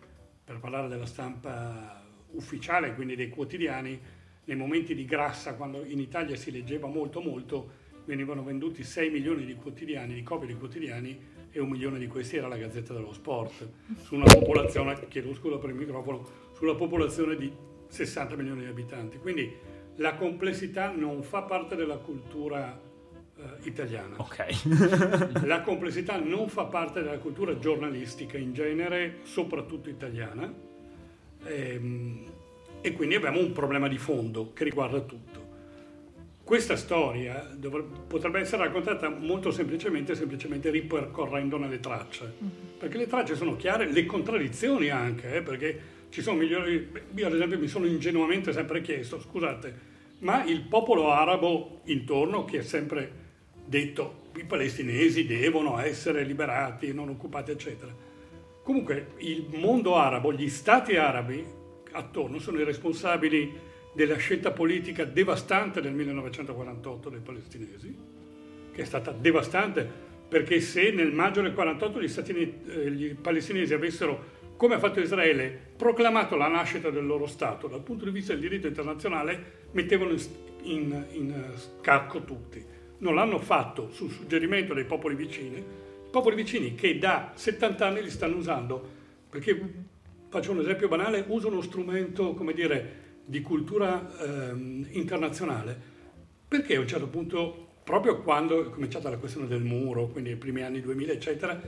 F: per parlare della stampa ufficiale, quindi dei quotidiani, nei momenti di grassa, quando in Italia si leggeva molto molto, venivano venduti 6 milioni di quotidiani, di copie di quotidiani e un milione di questi era la Gazzetta dello Sport, su una popolazione, chiedo scusa per il microfono, sulla popolazione di 60 milioni di abitanti. Quindi la complessità non fa parte della cultura eh, italiana.
D: Ok.
F: La complessità non fa parte della cultura giornalistica in genere, soprattutto italiana, Ehm, e quindi abbiamo un problema di fondo che riguarda tutto. Questa storia dovre- potrebbe essere raccontata molto semplicemente, semplicemente ripercorrendone le tracce, perché le tracce sono chiare, le contraddizioni anche, eh, perché ci sono migliori... Io ad esempio mi sono ingenuamente sempre chiesto, scusate, ma il popolo arabo intorno che è sempre detto i palestinesi devono essere liberati, non occupati, eccetera. Comunque il mondo arabo, gli stati arabi attorno sono i responsabili della scelta politica devastante del 1948 dei palestinesi, che è stata devastante perché se nel maggio del 48 gli, eh, gli palestinesi avessero, come ha fatto Israele, proclamato la nascita del loro Stato, dal punto di vista del diritto internazionale mettevano in, in, in scacco tutti. Non l'hanno fatto sul suggerimento dei popoli vicini, popoli vicini che da 70 anni li stanno usando, perché faccio un esempio banale, uso uno strumento, come dire, di cultura ehm, internazionale, perché a un certo punto, proprio quando è cominciata la questione del muro, quindi nei primi anni 2000, eccetera,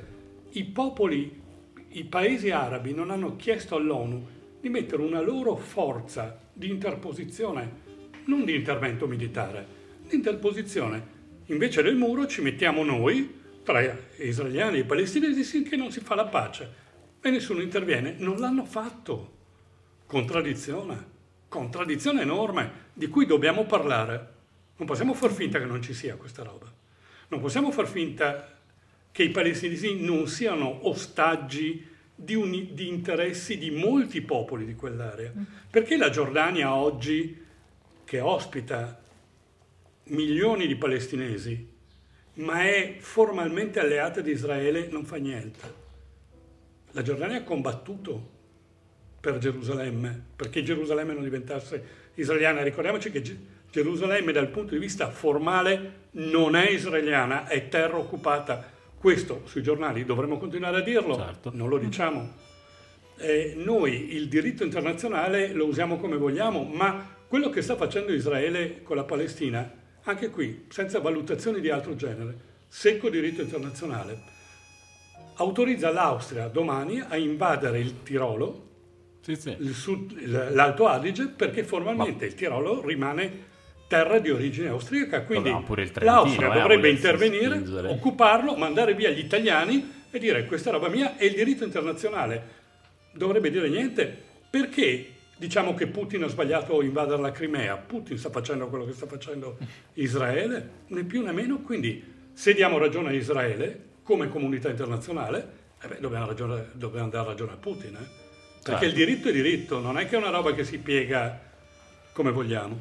F: i popoli, i paesi arabi non hanno chiesto all'ONU di mettere una loro forza di interposizione, non di intervento militare, di interposizione. Invece del muro ci mettiamo noi, tra israeliani e palestinesi, finché non si fa la pace. E nessuno interviene. Non l'hanno fatto. Contraddizione. Contraddizione enorme di cui dobbiamo parlare. Non possiamo far finta che non ci sia questa roba. Non possiamo far finta che i palestinesi non siano ostaggi di, un- di interessi di molti popoli di quell'area. Perché la Giordania oggi, che ospita milioni di palestinesi, ma è formalmente alleata di Israele, non fa niente. La Giordania ha combattuto per Gerusalemme, perché Gerusalemme non diventasse israeliana. Ricordiamoci che Ge- Gerusalemme dal punto di vista formale non è israeliana, è terra occupata. Questo sui giornali dovremmo continuare a dirlo,
D: Certo.
F: non lo diciamo. Eh, noi il diritto internazionale lo usiamo come vogliamo, ma quello che sta facendo Israele con la Palestina, anche qui, senza valutazioni di altro genere, secco diritto internazionale, autorizza l'Austria domani a invadere il Tirolo,
D: Sì, sì.
F: sud- l'Alto Adige, perché formalmente il Tirolo rimane terra di origine austriaca, quindi
D: ma
F: l'Austria
D: eh,
F: dovrebbe intervenire,
D: spingere.
F: occuparlo, mandare via gli italiani e dire questa è roba mia e il diritto internazionale dovrebbe dire niente perché diciamo che Putin ha sbagliato a invadere la Crimea, Putin sta facendo quello che sta facendo Israele, né più né meno, quindi se diamo ragione a Israele come comunità internazionale, eh beh, dobbiamo, ragione- dobbiamo dare ragione a Putin, eh? perché
D: Certo.
F: il diritto è diritto, non è che è una roba che si piega come vogliamo.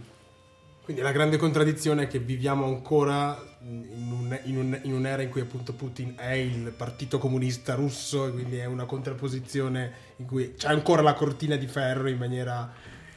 E: Quindi la grande contraddizione è che viviamo ancora in, un- in un- in un'era in cui appunto Putin è il partito comunista russo e quindi è una contrapposizione in cui c'è ancora la cortina di ferro in maniera,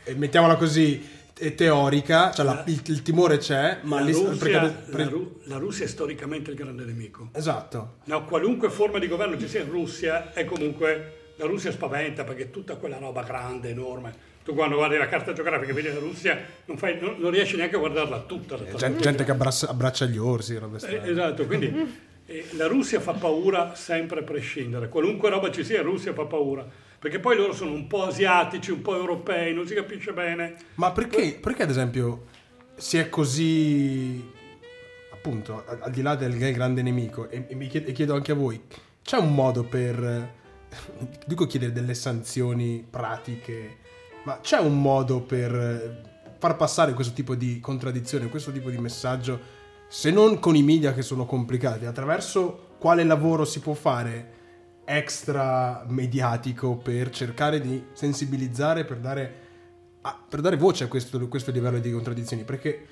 E: eh, mettiamola così, teorica, cioè la- il, il timore c'è, ma
F: la,
E: lì-
F: Russia,
E: perché-
F: la Ru- la Russia è storicamente il grande nemico.
E: esatto.
F: No, qualunque forma di governo ci sia in Russia è comunque la Russia spaventa perché tutta quella roba grande, enorme. Tu quando guardi la carta geografica e vedi la Russia non, fai, non, non riesci neanche a guardarla tutta. La
E: Gente, gente che abbraccia, abbraccia gli orsi,
F: Eh, esatto, quindi eh, la Russia fa paura sempre a prescindere. Qualunque roba ci sia, la Russia fa paura. Perché poi loro sono un po' asiatici, un po' europei, non si capisce bene.
E: Ma perché, perché ad esempio si è così appunto al, al di là del grande nemico e, e mi chiedo, e chiedo anche a voi c'è un modo per eh, dico chiedere delle sanzioni pratiche ma c'è un modo per eh, far passare questo tipo di contraddizione questo tipo di messaggio se non con i media che sono complicati? Attraverso quale lavoro si può fare extra mediatico per cercare di sensibilizzare per dare a- per dare voce a questo, questo livello di contraddizioni, perché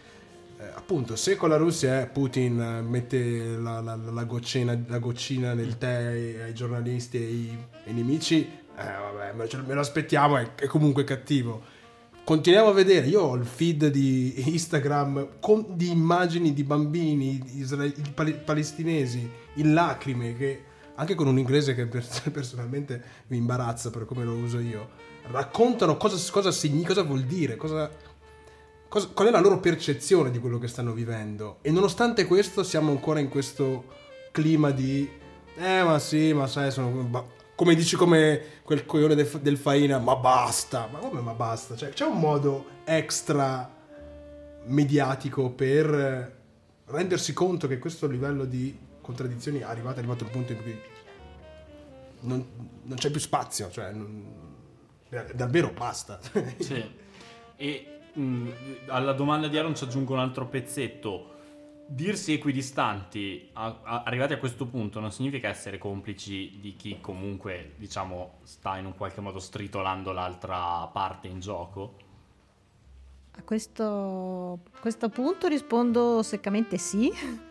E: eh, appunto se con la Russia eh, Putin eh, mette la, la- la goccina, la goccina nel tè ai, ai giornalisti e ai, ai nemici, eh, vabbè, me, ce- me lo aspettiamo, è, è comunque cattivo. Continuiamo a vedere, io ho il feed di Instagram con, di immagini di bambini isra- di pal- palestinesi in lacrime che anche con un inglese che per- personalmente mi imbarazza per come lo uso io, raccontano cosa, cosa, signi- cosa vuol dire, cosa, cosa- qual è la loro percezione di quello che stanno vivendo. E nonostante questo siamo ancora in questo clima di... Eh ma sì, ma sai, sono... come dici come quel coglione del, del Faina, ma basta, ma come ma basta? Cioè, c'è un modo extra mediatico per eh, rendersi conto che questo livello di contraddizioni è arrivato, è arrivato al punto in cui non, non c'è più spazio, cioè non- davvero basta.
D: Sì. E mh, alla domanda di Aaron ci aggiungo un altro pezzetto. Dirsi equidistanti, a- a- arrivati a questo punto, non significa essere complici di chi comunque, diciamo, sta in un qualche modo stritolando l'altra parte in gioco?
G: A questo, questo punto rispondo seccamente sì,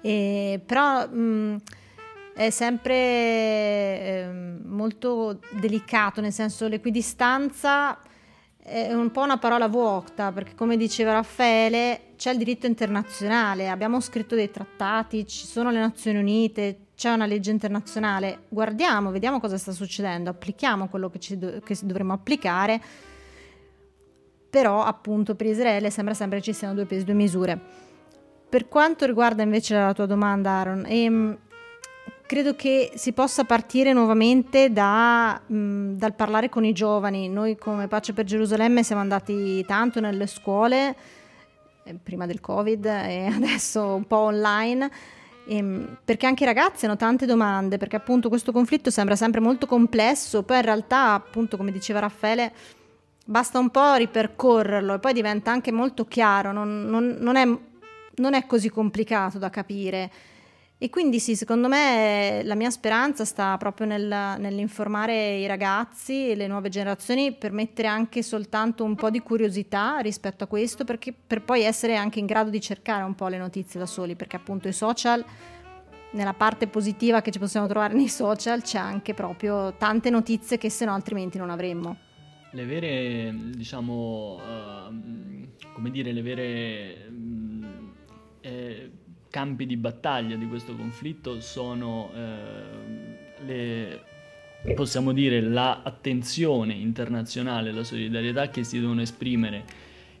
G: E però mh, è sempre ehm, molto delicato, nel senso l'equidistanza è un po' una parola vuota, perché come diceva Raffaele c'è il diritto internazionale, abbiamo scritto dei trattati, ci sono le Nazioni Unite, c'è una legge internazionale, guardiamo, vediamo cosa sta succedendo, applichiamo quello che, ci do- che dovremmo applicare però appunto per Israele sembra sempre ci siano due pesi, due misure. Per quanto riguarda invece la tua domanda, Aaron, ehm, credo che si possa partire nuovamente da, mh, dal parlare con i giovani. Noi come Pace per Gerusalemme siamo andati tanto nelle scuole, prima del Covid e adesso un po' online. ehm, perché anche i ragazzi hanno tante domande, perché appunto questo conflitto sembra sempre molto complesso, poi in realtà, appunto, come diceva Raffaele, basta un po' ripercorrerlo e poi diventa anche molto chiaro, non, non- non è, non è così complicato da capire. E quindi sì, secondo me la mia speranza sta proprio nel- nell'informare i ragazzi e le nuove generazioni per mettere anche soltanto un po' di curiosità rispetto a questo, perché per poi essere anche in grado di cercare un po' le notizie da soli, perché appunto i social, nella parte positiva che ci possiamo trovare nei social, c'è anche proprio tante notizie che se no altrimenti non avremmo.
H: Le vere, diciamo, ehm, come dire, le vere mm, eh, campi di battaglia di questo conflitto sono ehm, le, possiamo dire, la attenzione internazionale, la solidarietà che si devono esprimere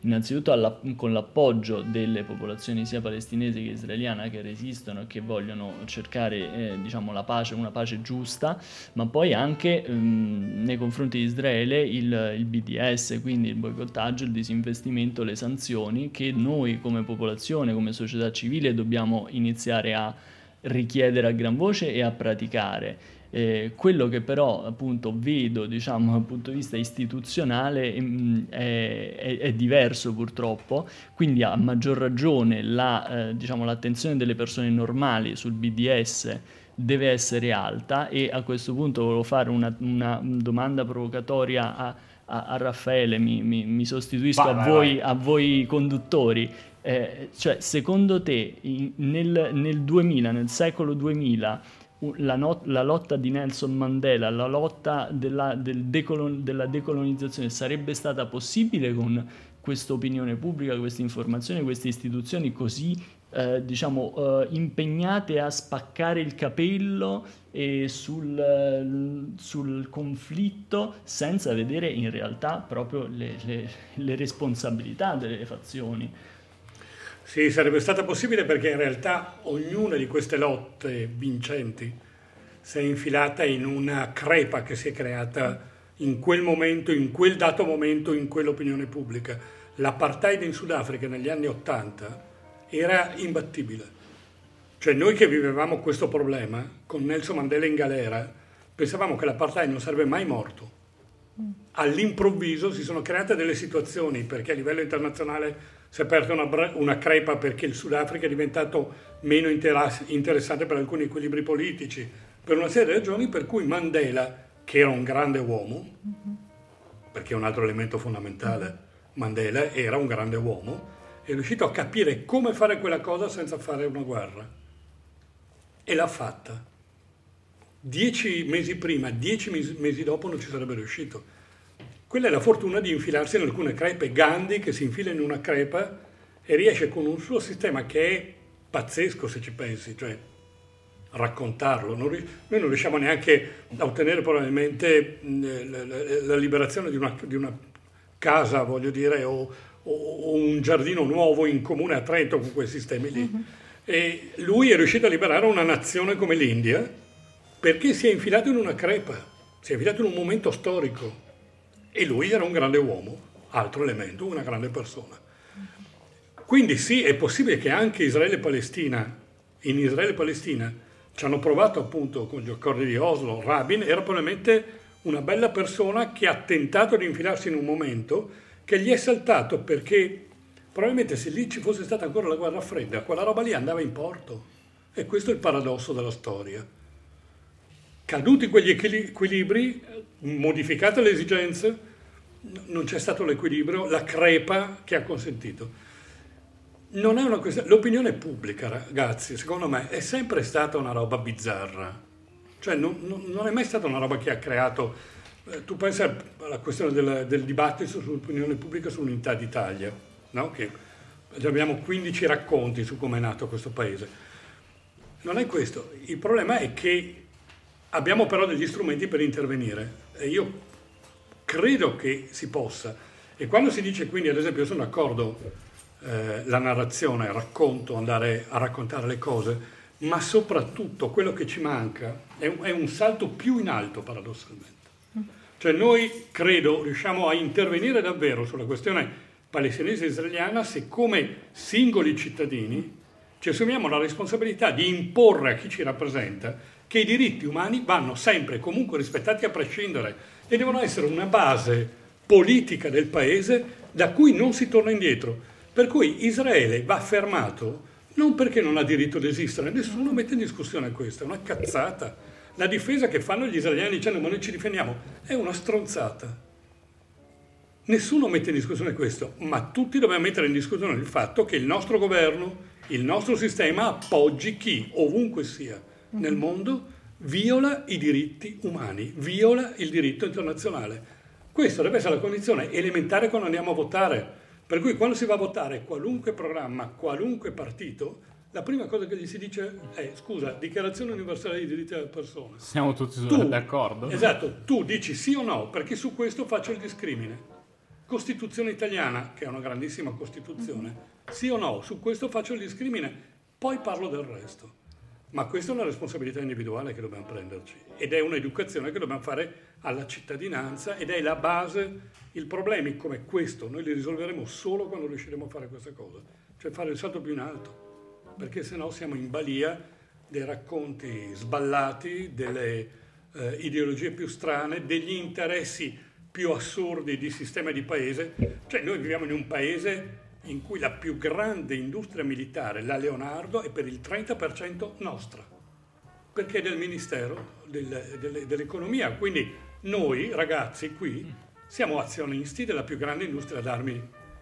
H: innanzitutto alla- con l'appoggio delle popolazioni sia palestinesi che israeliana che resistono e che vogliono cercare eh, diciamo, pace, una pace giusta, ma poi anche ehm, nei confronti di Israele il, il BDS, quindi il boicottaggio, il disinvestimento, le sanzioni che noi come popolazione, come società civile dobbiamo iniziare a richiedere a gran voce e a praticare. Eh, quello che però appunto vedo diciamo dal punto di vista istituzionale ehm, è, è- è diverso purtroppo quindi a maggior ragione la, eh, diciamo, l'attenzione delle persone normali sul BDS deve essere alta e a questo punto volevo fare una, una domanda provocatoria a, a- a Raffaele, mi, mi- mi sostituisco
D: Vai,
H: a,
D: vai,
H: voi,
D: vai.
H: a voi conduttori. Eh, cioè, secondo te, in- nel, nel 2000, nel secolo 2000, u- la, no- la lotta di Nelson Mandela, la lotta della, del decolon- della decolonizzazione sarebbe stata possibile con questa opinione pubblica, queste informazioni, queste istituzioni così eh, diciamo, eh, impegnate a spaccare il capello sul, sul conflitto senza vedere in realtà proprio le, le- le responsabilità delle fazioni.
F: Sì, sarebbe stata possibile perché in realtà ognuna di queste lotte vincenti si è infilata in una crepa che si è creata in quel momento, in quel dato momento, in quell'opinione pubblica. L'apartheid in Sudafrica negli anni Ottanta era imbattibile. Cioè noi che vivevamo questo problema con Nelson Mandela in galera, pensavamo che l'apartheid non sarebbe mai morto. All'improvviso si sono create delle situazioni perché a livello internazionale si è aperta una, una crepa perché il Sudafrica è diventato meno interessante per alcuni equilibri politici, per una serie di ragioni per cui Mandela, che era un grande uomo, perché è un altro elemento fondamentale, Mandela era un grande uomo, è riuscito a capire come fare quella cosa senza fare una guerra. E l'ha fatta. Dieci mesi prima, dieci mesi dopo non ci sarebbe riuscito. Quella è la fortuna di infilarsi in alcune crepe. Gandhi che si infila in una crepa e riesce con un suo sistema che è pazzesco se ci pensi, cioè raccontarlo. Non ri- noi non riusciamo neanche a ottenere probabilmente mh, la, la- la liberazione di una, di una casa, voglio dire, o, o- o un giardino nuovo in comune a Trento con quei sistemi lì. E lui è riuscito a liberare una nazione come l'India perché si è infilato in una crepa, si è infilato in un momento storico. E lui era un grande uomo, altro elemento, una grande persona. Quindi sì, è possibile che anche Israele e Palestina, in Israele e Palestina, ci hanno provato appunto con gli accordi di Oslo, Rabin era probabilmente una bella persona che ha tentato di infilarsi in un momento che gli è saltato perché probabilmente se lì ci fosse stata ancora la guerra fredda, quella roba lì andava in porto. E questo è il paradosso della storia. Caduti quegli equili- equilibri, modificate le esigenze, non c'è stato l'equilibrio, la crepa che ha consentito. Non è una questione, l'opinione pubblica, ragazzi, secondo me, è sempre stata una roba bizzarra. Cioè, non, non- è mai stata una roba che ha creato. eh, tu pensa alla questione del, del dibattito sull'opinione pubblica sull'unità d'Italia, no? Che abbiamo 15 racconti su come è nato questo paese. Non è questo. Il problema è che abbiamo però degli strumenti per intervenire e io credo che si possa. E quando si dice quindi, ad esempio, io sono d'accordo, eh, la narrazione, il racconto, andare a raccontare le cose, ma soprattutto quello che ci manca è un, è un salto più in alto paradossalmente. Cioè noi credo riusciamo a intervenire davvero sulla questione palestinese israeliana se come singoli cittadini ci assumiamo la responsabilità di imporre a chi ci rappresenta che i diritti umani vanno sempre e comunque rispettati a prescindere e devono essere una base politica del paese da cui non si torna indietro. Per cui Israele va fermato non perché non ha diritto di esistere, nessuno mette in discussione questo, è una cazzata. La difesa che fanno gli israeliani dicendo ma noi ci difendiamo è una stronzata. Nessuno mette in discussione questo, ma tutti dobbiamo mettere in discussione il fatto che il nostro governo, il nostro sistema appoggi chi, ovunque sia nel mondo, viola i diritti umani, viola il diritto internazionale. Questa deve essere la condizione elementare quando andiamo a votare. Per cui quando si va a votare qualunque programma, qualunque partito, la prima cosa che gli si dice è scusa, dichiarazione universale dei diritti della persona.
D: Siamo tutti
F: Tu-
D: d'accordo?
F: Esatto, tu dici sì o no, perché su questo faccio il discrimine. Costituzione italiana, che è una grandissima Costituzione, sì o no, su questo faccio il discrimine, poi parlo del resto. Ma questa è una responsabilità individuale che dobbiamo prenderci ed è un'educazione che dobbiamo fare alla cittadinanza ed è la base. I problemi come questo noi li risolveremo solo quando riusciremo a fare questa cosa, cioè fare il salto più in alto, perché sennò siamo in balia dei racconti sballati, delle eh, ideologie più strane, degli interessi più assurdi di sistema di paese. Cioè noi viviamo in un paese in cui la più grande industria militare, la Leonardo, è per il 30% nostra, perché è del Ministero del- delle- dell'Economia. Quindi noi ragazzi qui siamo azionisti della più grande industria d'armi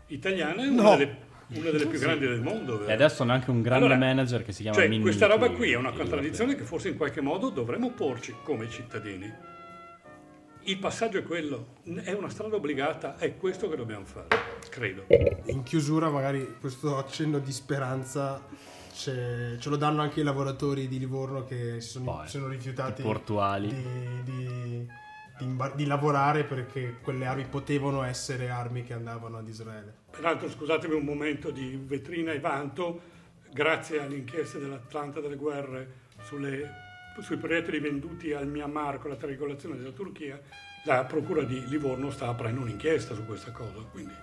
F: italiana, e una,
E: No.
F: delle, una delle più grandi del mondo.
D: E
F: vero?
D: adesso anche un grande
F: Allora,
D: manager che si chiama
F: Cioè,
D: Minni
F: questa roba qui è una contraddizione che forse in qualche modo dovremmo porci come cittadini. Il passaggio è quello, è una strada obbligata, è questo che dobbiamo fare, credo.
E: In chiusura, magari questo accenno di speranza c'è- ce lo danno anche i lavoratori di Livorno che si sono,
D: Poi,
E: sono rifiutati
D: portuali.
E: Di, di- di di lavorare perché quelle armi potevano essere armi che andavano ad Israele.
F: Peraltro, scusatemi un momento di vetrina e vanto, grazie alle inchieste dell'Atlanta delle guerre sulle- sui proiettili venduti al Myanmar con la triangolazione della Turchia, la Procura di Livorno sta aprendo un'inchiesta su questa cosa, quindi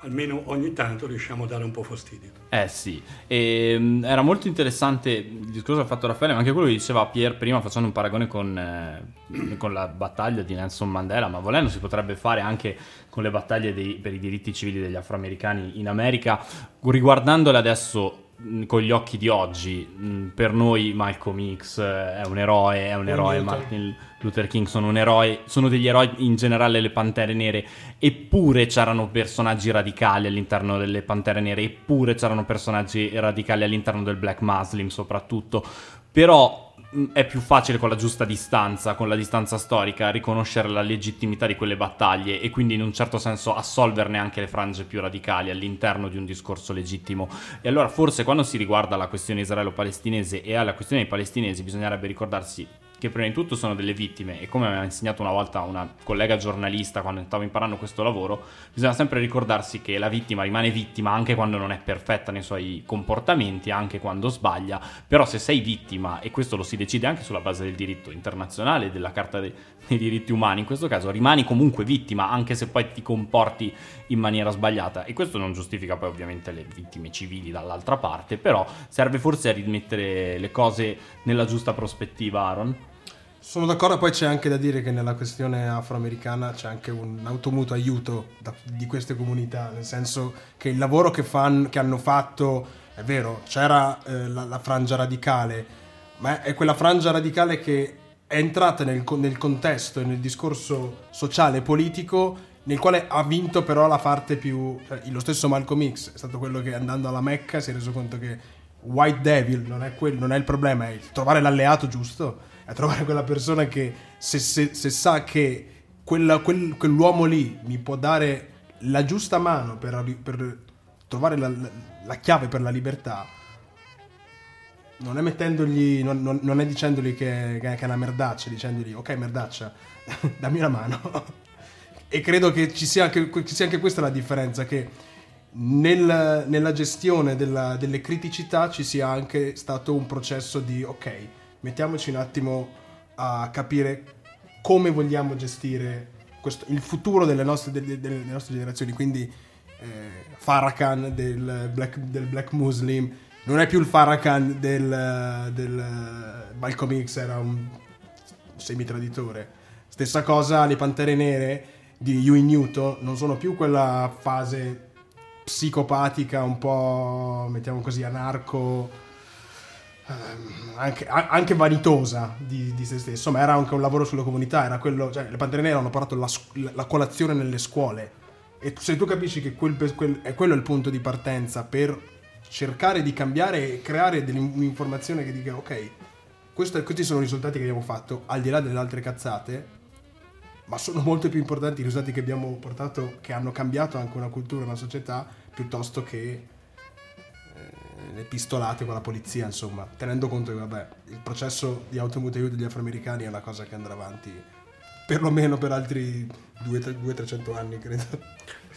F: almeno ogni tanto riusciamo a dare un po' fastidio.
D: Eh sì, e, mm, era molto interessante il discorso che ha fatto Raffaele, ma anche quello che diceva Pier prima facendo un paragone con, eh, con la battaglia di Nelson Mandela, ma volendo si potrebbe fare anche con le battaglie dei- per i diritti civili degli afroamericani in America, riguardandole adesso con gli occhi di oggi, mh, per noi Malcolm X eh, è un eroe, è un eroe. Martin Luther King sono un eroe, sono degli eroi in generale le Pantere Nere, eppure c'erano personaggi radicali all'interno delle Pantere Nere, eppure c'erano personaggi radicali all'interno del Black Muslim soprattutto, però è più facile con la giusta distanza, con la distanza storica, riconoscere la legittimità di quelle battaglie e quindi in un certo senso assolverne anche le frange più radicali all'interno di un discorso legittimo. E allora forse quando si riguarda la questione israelo-palestinese e alla questione dei palestinesi bisognerebbe ricordarsi che prima di tutto sono delle vittime e come mi ha insegnato una volta una collega giornalista quando stavo imparando questo lavoro, bisogna sempre ricordarsi che la vittima rimane vittima anche quando non è perfetta nei suoi comportamenti, anche quando sbaglia, però se sei vittima, e questo lo si decide anche sulla base del diritto internazionale della Carta dei, dei diritti umani, in questo caso rimani comunque vittima anche se poi ti comporti in maniera sbagliata e questo non giustifica poi ovviamente le vittime civili dall'altra parte, però serve forse a rimettere le cose nella giusta prospettiva, Aaron.
E: Sono d'accordo, poi c'è anche da dire che nella questione afroamericana c'è anche un automutuo aiuto da- di queste comunità, nel senso che il lavoro che, fan- che hanno fatto, è vero, c'era eh, la, la frangia radicale, ma è quella frangia radicale che è entrata nel, nel contesto e nel discorso sociale e politico nel quale ha vinto però la parte più... cioè, lo stesso Malcolm X è stato quello che andando alla Mecca si è reso conto che White Devil non è, quel- non è il problema, è trovare l'alleato giusto, è trovare quella persona che se, se- se sa che quella- quel- quell'uomo lì mi può dare la giusta mano per, per trovare la, la- la chiave per la libertà, non è mettendogli, non, non- non è dicendogli che, che è una merdaccia, dicendogli ok merdaccia, dammi una mano. e credo che ci sia anche, ci sia anche questa la differenza, che nel- nella gestione della- delle criticità ci sia anche stato un processo di ok, mettiamoci un attimo a capire come vogliamo gestire questo- il futuro delle nostre, delle- delle nostre generazioni. Quindi eh, Farrakhan del black, del black Muslim non è più il Farrakhan del, del Malcolm X, era un semitraditore. Stessa cosa, le Pantere Nere di Huey Newton non sono più quella fase psicopatica, un po', mettiamo così, anarco, anche, a- anche vanitosa di, di se stesso, ma era anche un lavoro sulla comunità, era quello, cioè, le Pantere Nere hanno portato la, la colazione nelle scuole. E se tu capisci che quel, quel- è quello il punto di partenza per cercare di cambiare e creare un'informazione che dica ok, questo- questi sono i risultati che abbiamo fatto, al di là delle altre cazzate, ma sono molto più importanti i risultati che abbiamo portato, che hanno cambiato anche una cultura, una società, piuttosto che le pistolate con la polizia, insomma, tenendo conto che vabbè, il processo di automutuo degli afroamericani è una cosa che andrà avanti perlomeno per altri 200-300 anni, credo.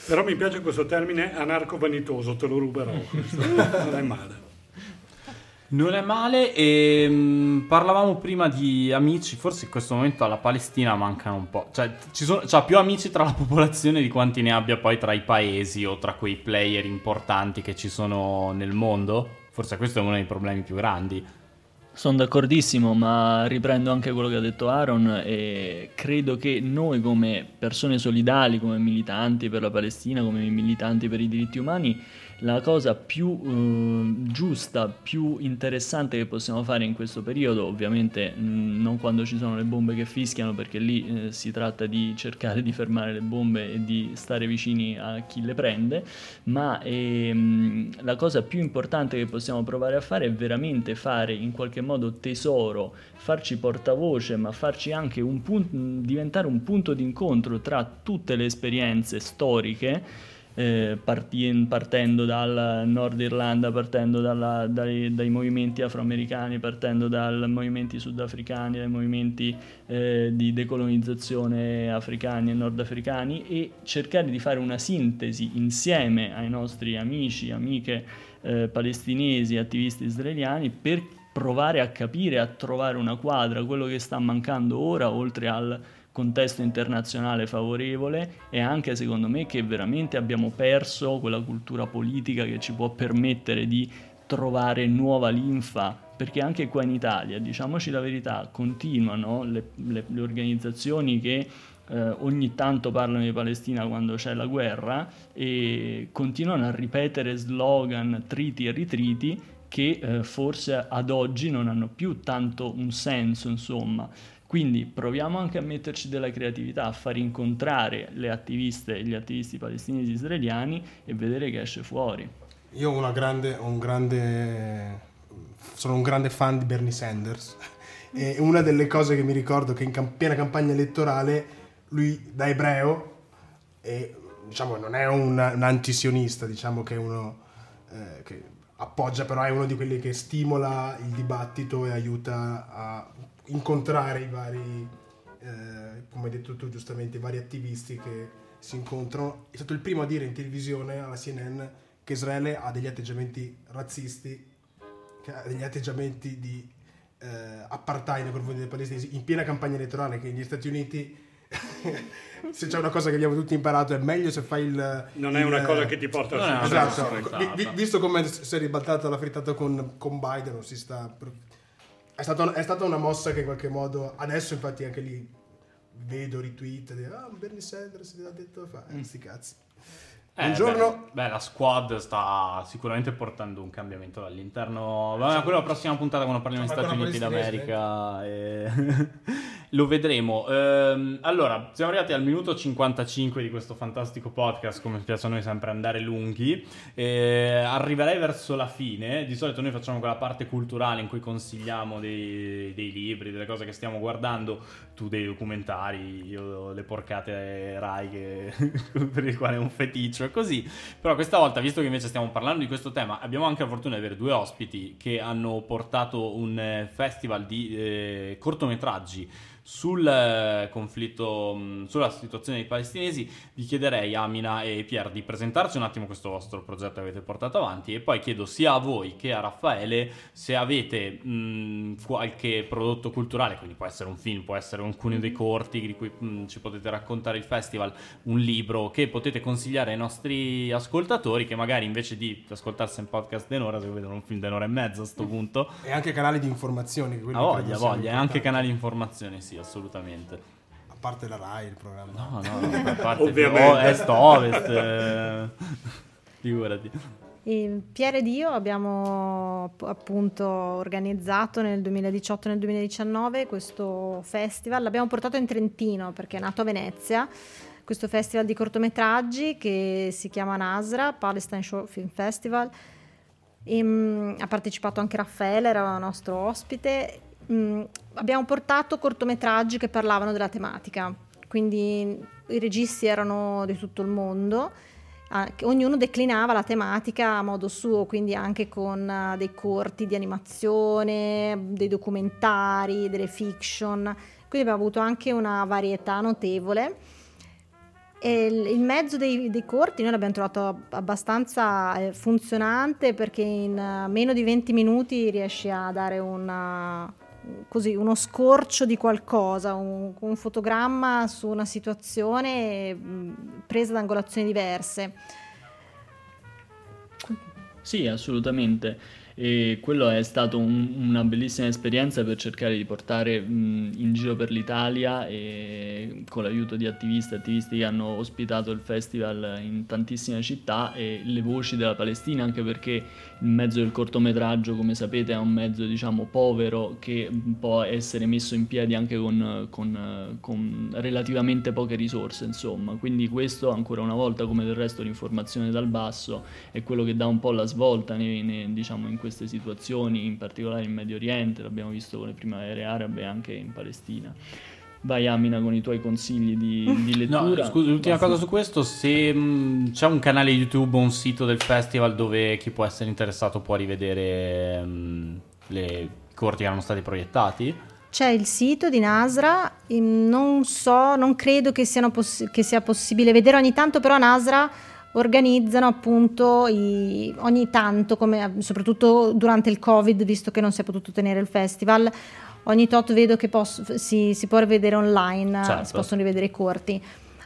F: Però mi piace questo termine anarco-vanitoso, te lo ruberò. non è male.
D: Non è male e mh, parlavamo prima di amici, forse in questo momento alla Palestina mancano un po', cioè ci sono c'ha più amici tra la popolazione di quanti ne abbia poi tra i paesi o tra quei player importanti che ci sono nel mondo. Forse questo è uno dei problemi più grandi.
H: Sono d'accordissimo, ma riprendo anche quello che ha detto Aaron e credo che noi come persone solidali, come militanti per la Palestina, come militanti per i diritti umani, la cosa più eh, giusta, più interessante che possiamo fare in questo periodo, ovviamente mh, non quando ci sono le bombe che fischiano, perché lì eh, si tratta di cercare di fermare le bombe e di stare vicini a chi le prende, ma ehm, la cosa più importante che possiamo provare a fare è veramente fare in qualche modo tesoro, farci portavoce, ma farci anche un pun- diventare un punto d'incontro tra tutte le esperienze storiche eh, parti- partendo dal Nord Irlanda, partendo dalla- dai, dai movimenti afroamericani, partendo dai movimenti sudafricani, dai movimenti eh, di decolonizzazione africani e nordafricani e cercare di fare una sintesi insieme ai nostri amici, amiche eh, palestinesi, attivisti israeliani per provare a capire, a trovare una quadra, quello che sta mancando ora, oltre al contesto internazionale favorevole e anche secondo me che veramente abbiamo perso quella cultura politica che ci può permettere di trovare nuova linfa perché anche qua in Italia, diciamoci la verità, continuano le, le- le organizzazioni che eh, ogni tanto parlano di Palestina quando c'è la guerra e continuano a ripetere slogan, triti e ritriti che eh, forse ad oggi non hanno più tanto un senso, insomma. Quindi proviamo anche a metterci della creatività, a far incontrare le attiviste e gli attivisti palestinesi israeliani e vedere che esce fuori.
E: Io ho una grande, un grande, sono un grande fan di Bernie Sanders e una delle cose che mi ricordo è che in cam- piena campagna elettorale lui da ebreo e diciamo non è un, un antisionista, diciamo che è uno eh, che appoggia però è uno di quelli che stimola il dibattito e aiuta a incontrare i vari, eh, come hai detto tu giustamente, i vari attivisti che si incontrano. È stato il primo a dire in televisione alla CNN che Israele ha degli atteggiamenti razzisti, che ha degli atteggiamenti di eh, apartheid nei confronti dei palestinesi in piena campagna elettorale che negli Stati Uniti se c'è una cosa che abbiamo tutti imparato è meglio se fai il
F: Non è
E: il-
F: una cosa che ti porta
D: è
F: a
D: cosa
E: Esatto, visto come si è ribaltata la frittata con, con Biden, non si sta. È stata, è stata una mossa che in qualche modo. Adesso, infatti, anche lì vedo retweet di ah, Bernie Sanders ti ha detto fa. Eh, sti cazzi.
D: Eh,
E: Un giorno.
D: Beh, beh, la squad sta sicuramente portando un cambiamento dall'interno. Vabbè, quella è la prossima puntata quando parliamo di
E: Insomma,
D: Stati Uniti d'America. e- Lo vedremo. Ehm, allora, siamo arrivati al minuto 55 di questo fantastico podcast. Come piace a noi sempre andare lunghi. Eh, arriverei verso la fine. Di solito noi facciamo quella parte culturale in cui consigliamo dei, dei libri, delle cose che stiamo guardando. Tu dei documentari, io le porcate Rai che- per il quale è un feticcio e così. Però questa volta, visto che invece stiamo parlando di questo tema, abbiamo anche la fortuna di avere due ospiti che hanno portato un eh, festival di eh, cortometraggi sul eh, conflitto, mh, sulla situazione dei palestinesi, vi chiederei Amina e Pier di presentarci un attimo questo vostro progetto che avete portato avanti. E poi chiedo sia a voi che a Raffaele se avete mh, qualche prodotto culturale, quindi può essere un film, può essere alcuni dei corti di cui mh, ci potete raccontare il festival, un libro che potete consigliare ai nostri ascoltatori che magari invece di ascoltarsi un podcast d'un'ora se vedono un film d'un'ora e mezza a sto punto
E: E anche canali di informazione. credo
D: voglia, voglia, anche canali di informazione, sì, assolutamente.
E: A parte la Rai, il programma.
D: No, no, no, a parte
F: Ovviamente.
D: o- est, ovest, eh, figurati.
G: Pier ed io abbiamo app- appunto organizzato nel 2018 e nel 2019 questo festival, l'abbiamo portato in Trentino perché è nato a Venezia, questo festival di cortometraggi che si chiama Nasra, Palestine Short Film Festival. E, mm, ha partecipato anche Raffaele, era nostro ospite. Mm, abbiamo portato cortometraggi che parlavano della tematica, quindi i registi erano di tutto il mondo, che ognuno declinava la tematica a modo suo, quindi anche con ah, dei corti di animazione, dei documentari, delle fiction, quindi abbiamo avuto anche una varietà notevole. E il mezzo dei, dei corti noi l'abbiamo trovato ab- abbastanza eh, funzionante perché in eh, meno di 20 minuti riesci a dare una- così, uno scorcio di qualcosa, un, un fotogramma su una situazione presa da angolazioni diverse.
H: Sì, assolutamente. E quello è stato un- una bellissima esperienza per cercare di portare mh, in giro per l'Italia e con l'aiuto di attivisti, attivisti che hanno ospitato il festival in tantissime città e le voci della Palestina, anche perché il mezzo del cortometraggio, come sapete, è un mezzo diciamo povero che può essere messo in piedi anche con, con- con relativamente poche risorse, insomma. Quindi questo ancora una volta, come del resto l'informazione dal basso, è quello che dà un po' la svolta nei- nei- diciamo, in queste situazioni, in particolare in Medio Oriente, l'abbiamo visto con le primavere arabe e anche in Palestina. Vai Amina con i tuoi consigli di, di
D: No,
H: lettura.
D: scusa, l'ultima
H: Basta.
D: cosa su questo, se mh, c'è un canale YouTube o un sito del festival dove chi può essere interessato può rivedere mh, le i corti che erano stati proiettati?
G: C'è il sito di Nasra, non so, non credo che, siano poss- che sia possibile vedere ogni tanto, però Nasra organizzano appunto i- ogni tanto, come, soprattutto durante il Covid, visto che non si è potuto tenere il festival, ogni tot vedo che posso- si, si può rivedere online,
D: Certo.
G: si possono rivedere i corti.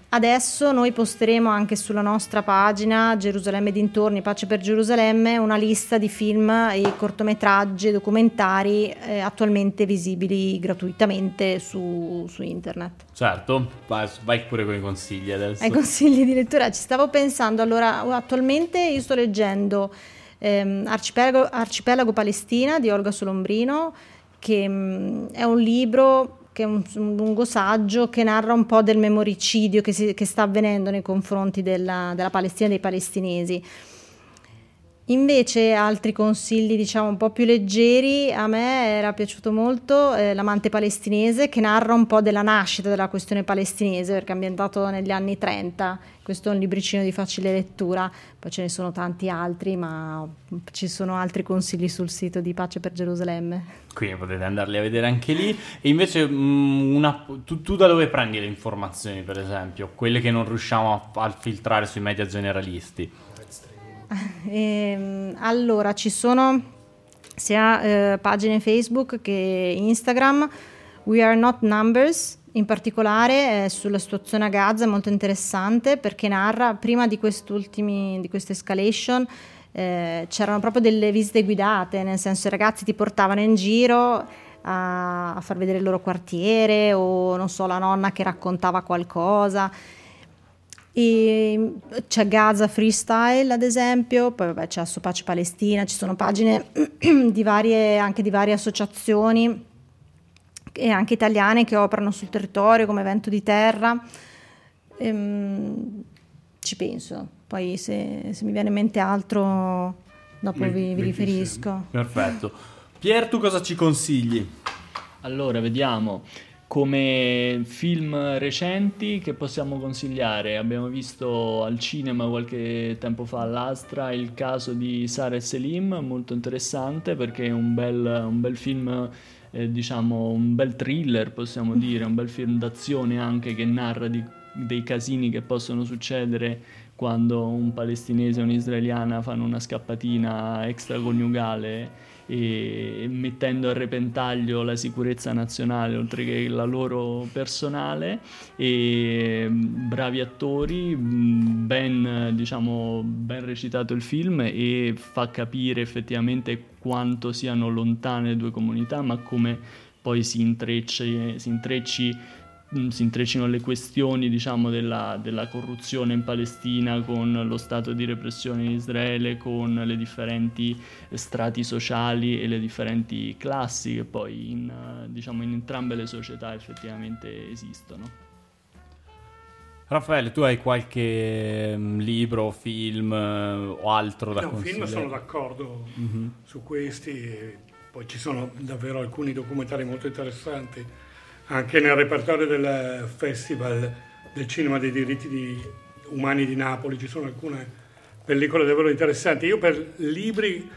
G: Adesso noi posteremo anche sulla nostra pagina Gerusalemme dintorni, Pace per Gerusalemme, una lista di film e cortometraggi e documentari eh, attualmente visibili gratuitamente su, su internet.
D: Certo, vai, pure con i consigli adesso.
G: Ai consigli di lettura ci stavo pensando, allora attualmente io sto leggendo ehm, Arcipelago, Arcipelago Palestina di Olga Solombrino, che mm, è un libro che è un, un lungo saggio che narra un po' del memoricidio che, si- che sta avvenendo nei confronti della, della Palestina e dei palestinesi. Invece altri consigli diciamo un po' più leggeri, a me era piaciuto molto eh, L'amante palestinese che narra un po' della nascita della questione palestinese perché è ambientato negli anni 30, questo è un libricino di facile lettura, poi ce ne sono tanti altri ma ci sono altri consigli sul sito di Pace per Gerusalemme.
D: Quindi potete andarli a vedere anche lì. E invece, mh, una- tu, tu da dove prendi le informazioni, per esempio? Quelle che non riusciamo a, a filtrare sui media generalisti.
G: Ehm, allora, ci sono sia eh, pagine Facebook che Instagram. We Are Not Numbers, in particolare eh, sulla situazione a Gaza, è molto interessante perché narra, prima di, di questa escalation, eh, c'erano proprio delle visite guidate, nel senso i ragazzi ti portavano in giro a, a far vedere il loro quartiere o non so, la nonna che raccontava qualcosa. E c'è Gaza Freestyle ad esempio, poi vabbè, c'è Asso Pace Palestina, ci sono pagine di varie, anche di varie associazioni e anche italiane che operano sul territorio come Vento di Terra. Ehm, ci penso, poi se, se mi viene in mente altro dopo
F: Mi-
G: vi, vi riferisco.
D: Perfetto. Pier, tu cosa ci consigli?
H: Allora, vediamo. Come film recenti che possiamo consigliare? Abbiamo visto al cinema qualche tempo fa all'Astra il caso di Sara e Selim, molto interessante perché è un bel, un bel film, eh, diciamo un bel thriller possiamo dire, un bel film d'azione anche che narra di- dei casini che possono succedere quando un palestinese e un'israeliana fanno una scappatina extraconiugale e mettendo a repentaglio la sicurezza nazionale oltre che la loro personale. E mh, bravi attori mh, ben diciamo ben recitato il film e fa capire effettivamente quanto siano lontane le due comunità ma come poi si intrecci, si intrecci si intreccino le questioni diciamo della, della corruzione in Palestina con lo stato di repressione in Israele con le differenti strati sociali e le differenti classi che poi in, eh, diciamo, in entrambe le società effettivamente esistono.
D: Raffaele, tu hai qualche mm, libro, film eh, o altro da
F: No, film
D: consigliare?
F: sono d'accordo su questi, poi ci sono davvero alcuni documentari molto interessanti anche nel repertorio del Festival del Cinema dei Diritti di- Umani di Napoli, ci sono alcune pellicole davvero interessanti. Io per libri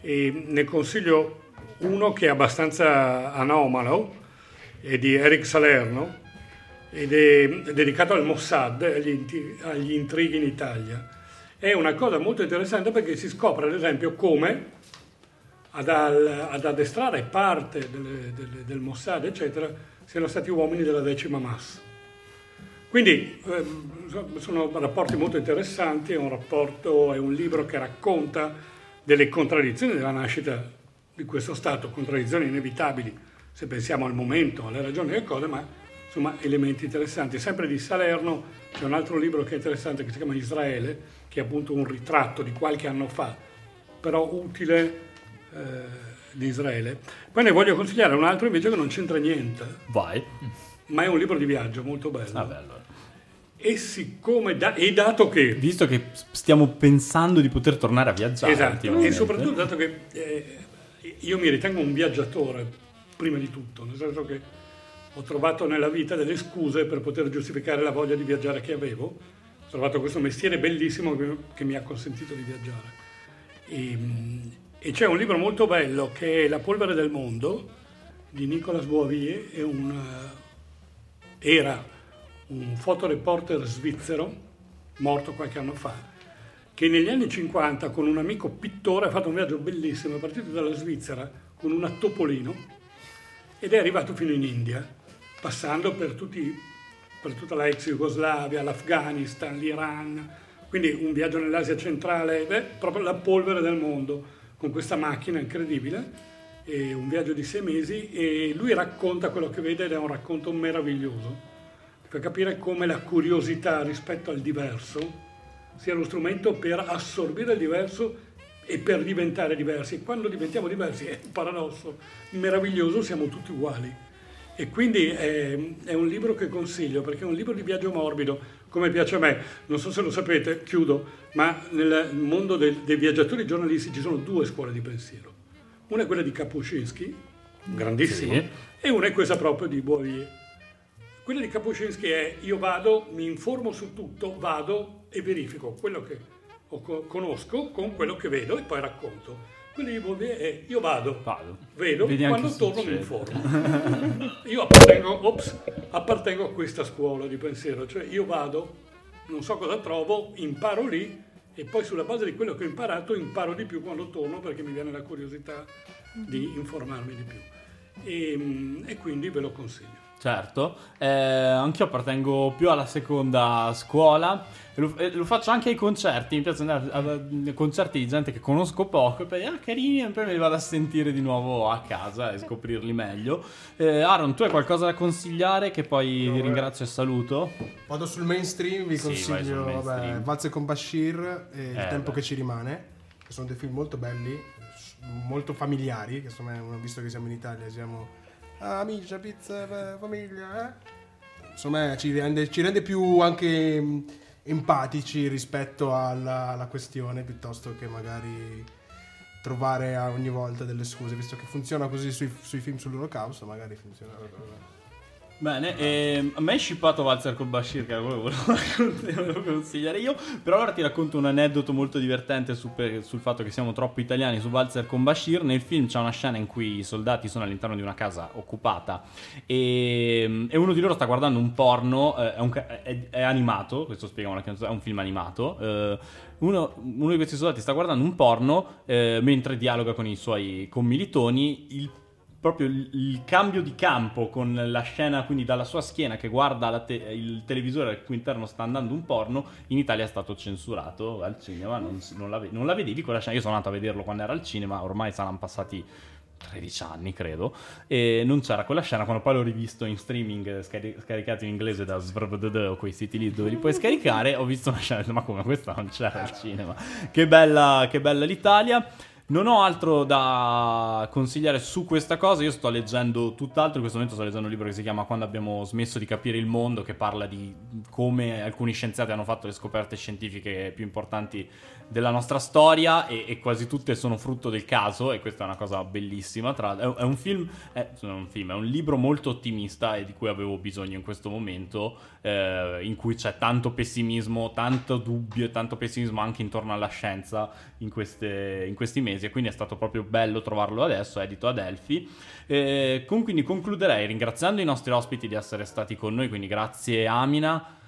F: eh, ne consiglio uno che è abbastanza anomalo, è di Eric Salerno, ed è dedicato al Mossad, agli, agli intrighi in Italia. È una cosa molto interessante perché si scopre, ad esempio, come ad, ad addestrare parte delle- delle- del Mossad, eccetera, siano stati uomini della decima massa. Quindi ehm, so- sono rapporti molto interessanti, è un rapporto, è un libro che racconta delle contraddizioni della nascita di questo Stato, contraddizioni inevitabili se pensiamo al momento, alle ragioni delle cose, ma insomma elementi interessanti. Sempre di Salerno c'è un altro libro che è interessante che si chiama Israele, che è appunto un ritratto di qualche anno fa, però utile eh, di Israele. Poi ne voglio consigliare un altro invece che non c'entra niente,
D: Vai.
F: ma è un libro di viaggio molto bello.
D: Vabbè, allora.
F: E siccome, da- e dato che
D: Visto che stiamo pensando di poter tornare a viaggiare.
F: Esatto, e soprattutto dato che eh, io mi ritengo un viaggiatore prima di tutto, nel senso che ho trovato nella vita delle scuse per poter giustificare la voglia di viaggiare che avevo. Ho trovato questo mestiere bellissimo che, che mi ha consentito di viaggiare. E, e c'è un libro molto bello che è La polvere del mondo di Nicolas Boavier, un, eh, era un fotoreporter svizzero, morto qualche anno fa, che negli anni 50 con un amico pittore ha fatto un viaggio bellissimo, è partito dalla Svizzera con una Topolino ed è arrivato fino in India, passando per, tutti, per tutta la ex Jugoslavia, l'Afghanistan, l'Iran, quindi un viaggio nell'Asia centrale, è proprio la polvere del mondo, con questa macchina incredibile, un viaggio di sei mesi e lui racconta quello che vede ed è un racconto meraviglioso per capire come la curiosità rispetto al diverso sia lo strumento per assorbire il diverso e per diventare diversi. Quando diventiamo diversi è un paradosso meraviglioso, siamo tutti uguali. E quindi è, è, un libro che consiglio perché è un libro di viaggio morbido, come piace a me. Non so se lo sapete, chiudo, ma nel mondo del, dei viaggiatori giornalisti ci sono due scuole di pensiero. Una è quella di Kapuscinski, grandissimo, sì. e una è questa proprio di Boavier. Quella di Kapuscinski è io vado, mi informo su tutto, vado e verifico quello che conosco con quello che vedo e poi racconto. Quella di Bourdieu è io vado, vado. vedo, Vedi quando torno mi informo. io appartengo, ops, appartengo a questa scuola di pensiero, cioè io vado, non so cosa trovo, imparo lì e poi sulla base di quello che ho imparato imparo di più quando torno perché mi viene la curiosità di informarmi di più. E, e quindi ve lo consiglio.
D: Certo, eh, anch'io appartengo più alla seconda scuola lo, lo, faccio anche ai concerti, mi piace andare a, a, concerti di gente che conosco poco e poi ah carini e poi me li vado a sentire di nuovo a casa e scoprirli meglio. Eh, Aaron, tu hai qualcosa da consigliare che poi no, ringrazio e saluto?
E: Vado sul mainstream, vi consiglio sì, vabbè, Valze con Bashir e Il eh, tempo beh. che ci rimane, che sono dei film molto belli, molto familiari, che insomma, visto che siamo in Italia siamo amici, pizza, famiglia, eh? Insomma, ci rende, ci rende più anche empatici rispetto alla, alla, questione piuttosto che magari trovare ogni volta delle scuse, visto che funziona così sui, sui film sull'olocausto, magari funziona.
D: Bene, e a me è shippato Valzer col Bashir, che che volevo consigliare io. Però ora ti racconto un aneddoto molto divertente su, per, sul fatto che siamo troppo italiani su Valzer con Bashir. Nel film c'è una scena in cui i soldati sono all'interno di una casa occupata e, e uno di loro sta guardando un porno, eh, è, un, è, è, animato, questo spieghiamo è un film animato. Eh, uno, uno, di questi soldati sta guardando un porno eh, mentre dialoga con i suoi commilitoni. Il proprio il, il, cambio di campo con la scena quindi dalla sua schiena che guarda te- il televisore al cui interno sta andando un porno in Italia è stato censurato al cinema non, non, la, non la vedevi quella scena. Io sono andato a vederlo quando era al cinema ormai saranno passati 13 anni credo e non c'era quella scena quando poi l'ho rivisto in streaming scari- scaricato in inglese da svrbdd o quei siti lì dove li puoi scaricare ho visto una scena ma come questa non c'era al cinema. Che bella, che bella l'Italia non ho altro da consigliare su questa cosa. Io sto leggendo tutt'altro. In questo momento sto leggendo un libro che si chiama Quando abbiamo smesso di capire il mondo, che parla di come alcuni scienziati hanno fatto le scoperte scientifiche più importanti della nostra storia e, e, quasi tutte sono frutto del caso e questa è una cosa bellissima. Tra, è, è, un film, è, un film, è un libro molto ottimista e di cui avevo bisogno in questo momento, eh, in cui c'è tanto pessimismo, tanto dubbio e tanto pessimismo anche intorno alla scienza in, queste, in questi mesi e quindi è stato proprio bello trovarlo adesso, edito ad Elfi. Eh, con, quindi concluderei ringraziando i nostri ospiti di essere stati con noi, quindi grazie Amina.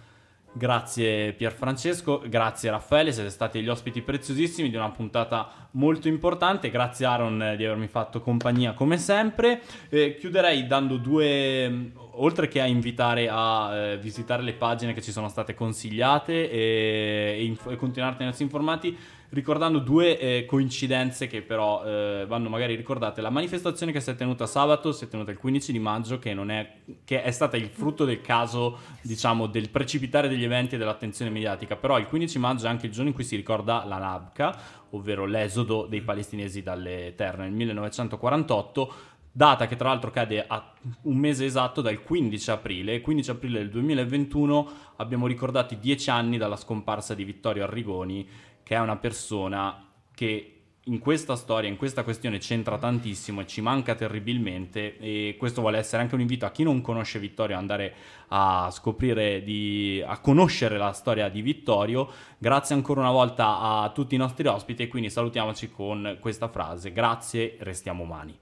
D: Grazie Pierfrancesco, grazie Raffaele, siete stati gli ospiti preziosissimi di una puntata molto importante, grazie Aaron di avermi fatto compagnia come sempre. Eh, chiuderei dando due, oltre che a invitare a eh, visitare le pagine che ci sono state consigliate e, e, inf- e continuare a tenersi informati, ricordando due eh, coincidenze che però eh, vanno magari ricordate. La manifestazione che si è tenuta sabato si è tenuta il 15 di maggio, che, è, che è stata il frutto del caso, diciamo, del precipitare degli eventi e dell'attenzione mediatica. Però il 15 maggio è anche il giorno in cui si ricorda la Nabka, ovvero l'esodo dei palestinesi dalle terre nel 1948 data che tra l'altro cade a un mese esatto dal 15 aprile. 15 aprile del 2021 abbiamo ricordato i dieci anni dalla scomparsa di Vittorio Arrigoni, che è una persona che in questa storia, in questa questione c'entra tantissimo e ci manca terribilmente e questo vuole essere anche un invito a chi non conosce Vittorio ad andare a scoprire, di, a conoscere la storia di Vittorio. Grazie ancora una volta a tutti i nostri ospiti e quindi salutiamoci con questa frase. Grazie, restiamo umani.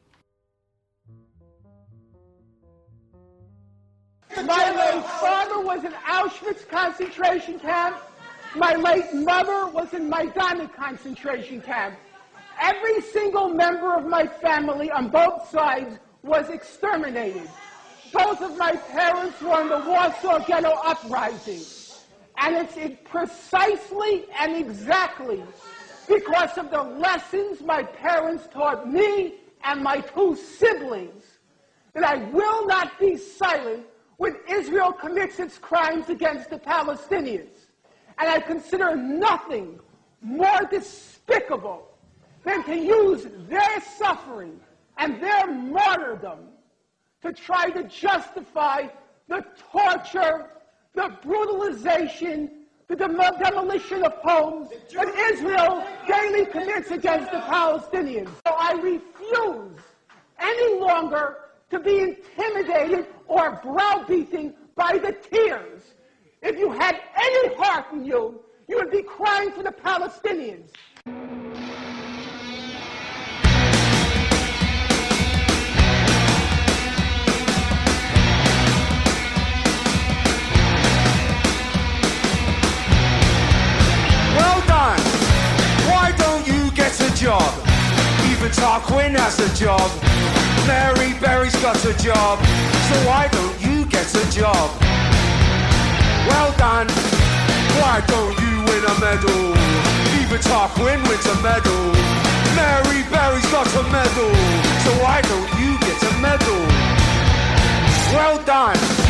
I: My late father was in Auschwitz concentration camp. My late mother was in Majdanek concentration camp. Every single member of my family on both sides was exterminated. Both of my parents were in the Warsaw Ghetto Uprising. And it's it precisely and exactly because of the lessons my parents taught me and my two siblings that I will not be silent when Israel commits its crimes against the Palestinians. And I consider nothing more despicable than to use their suffering and their martyrdom to try to justify the torture, the brutalization, the dem- demolition of homes that Israel daily commits against the Palestinians. So I refuse any longer to be intimidated or browbeaten by the tears. If you had any heart in you, you would be crying for the Palestinians.
C: Well done. Why don't you get a job? Even Tarquin has a job. Mary Berry's got a job. So why don't you get a job? Well done. Why don't you win a medal? Even Tarquin wins a medal. Mary Berry's got a medal. So why don't you get a medal? Well done.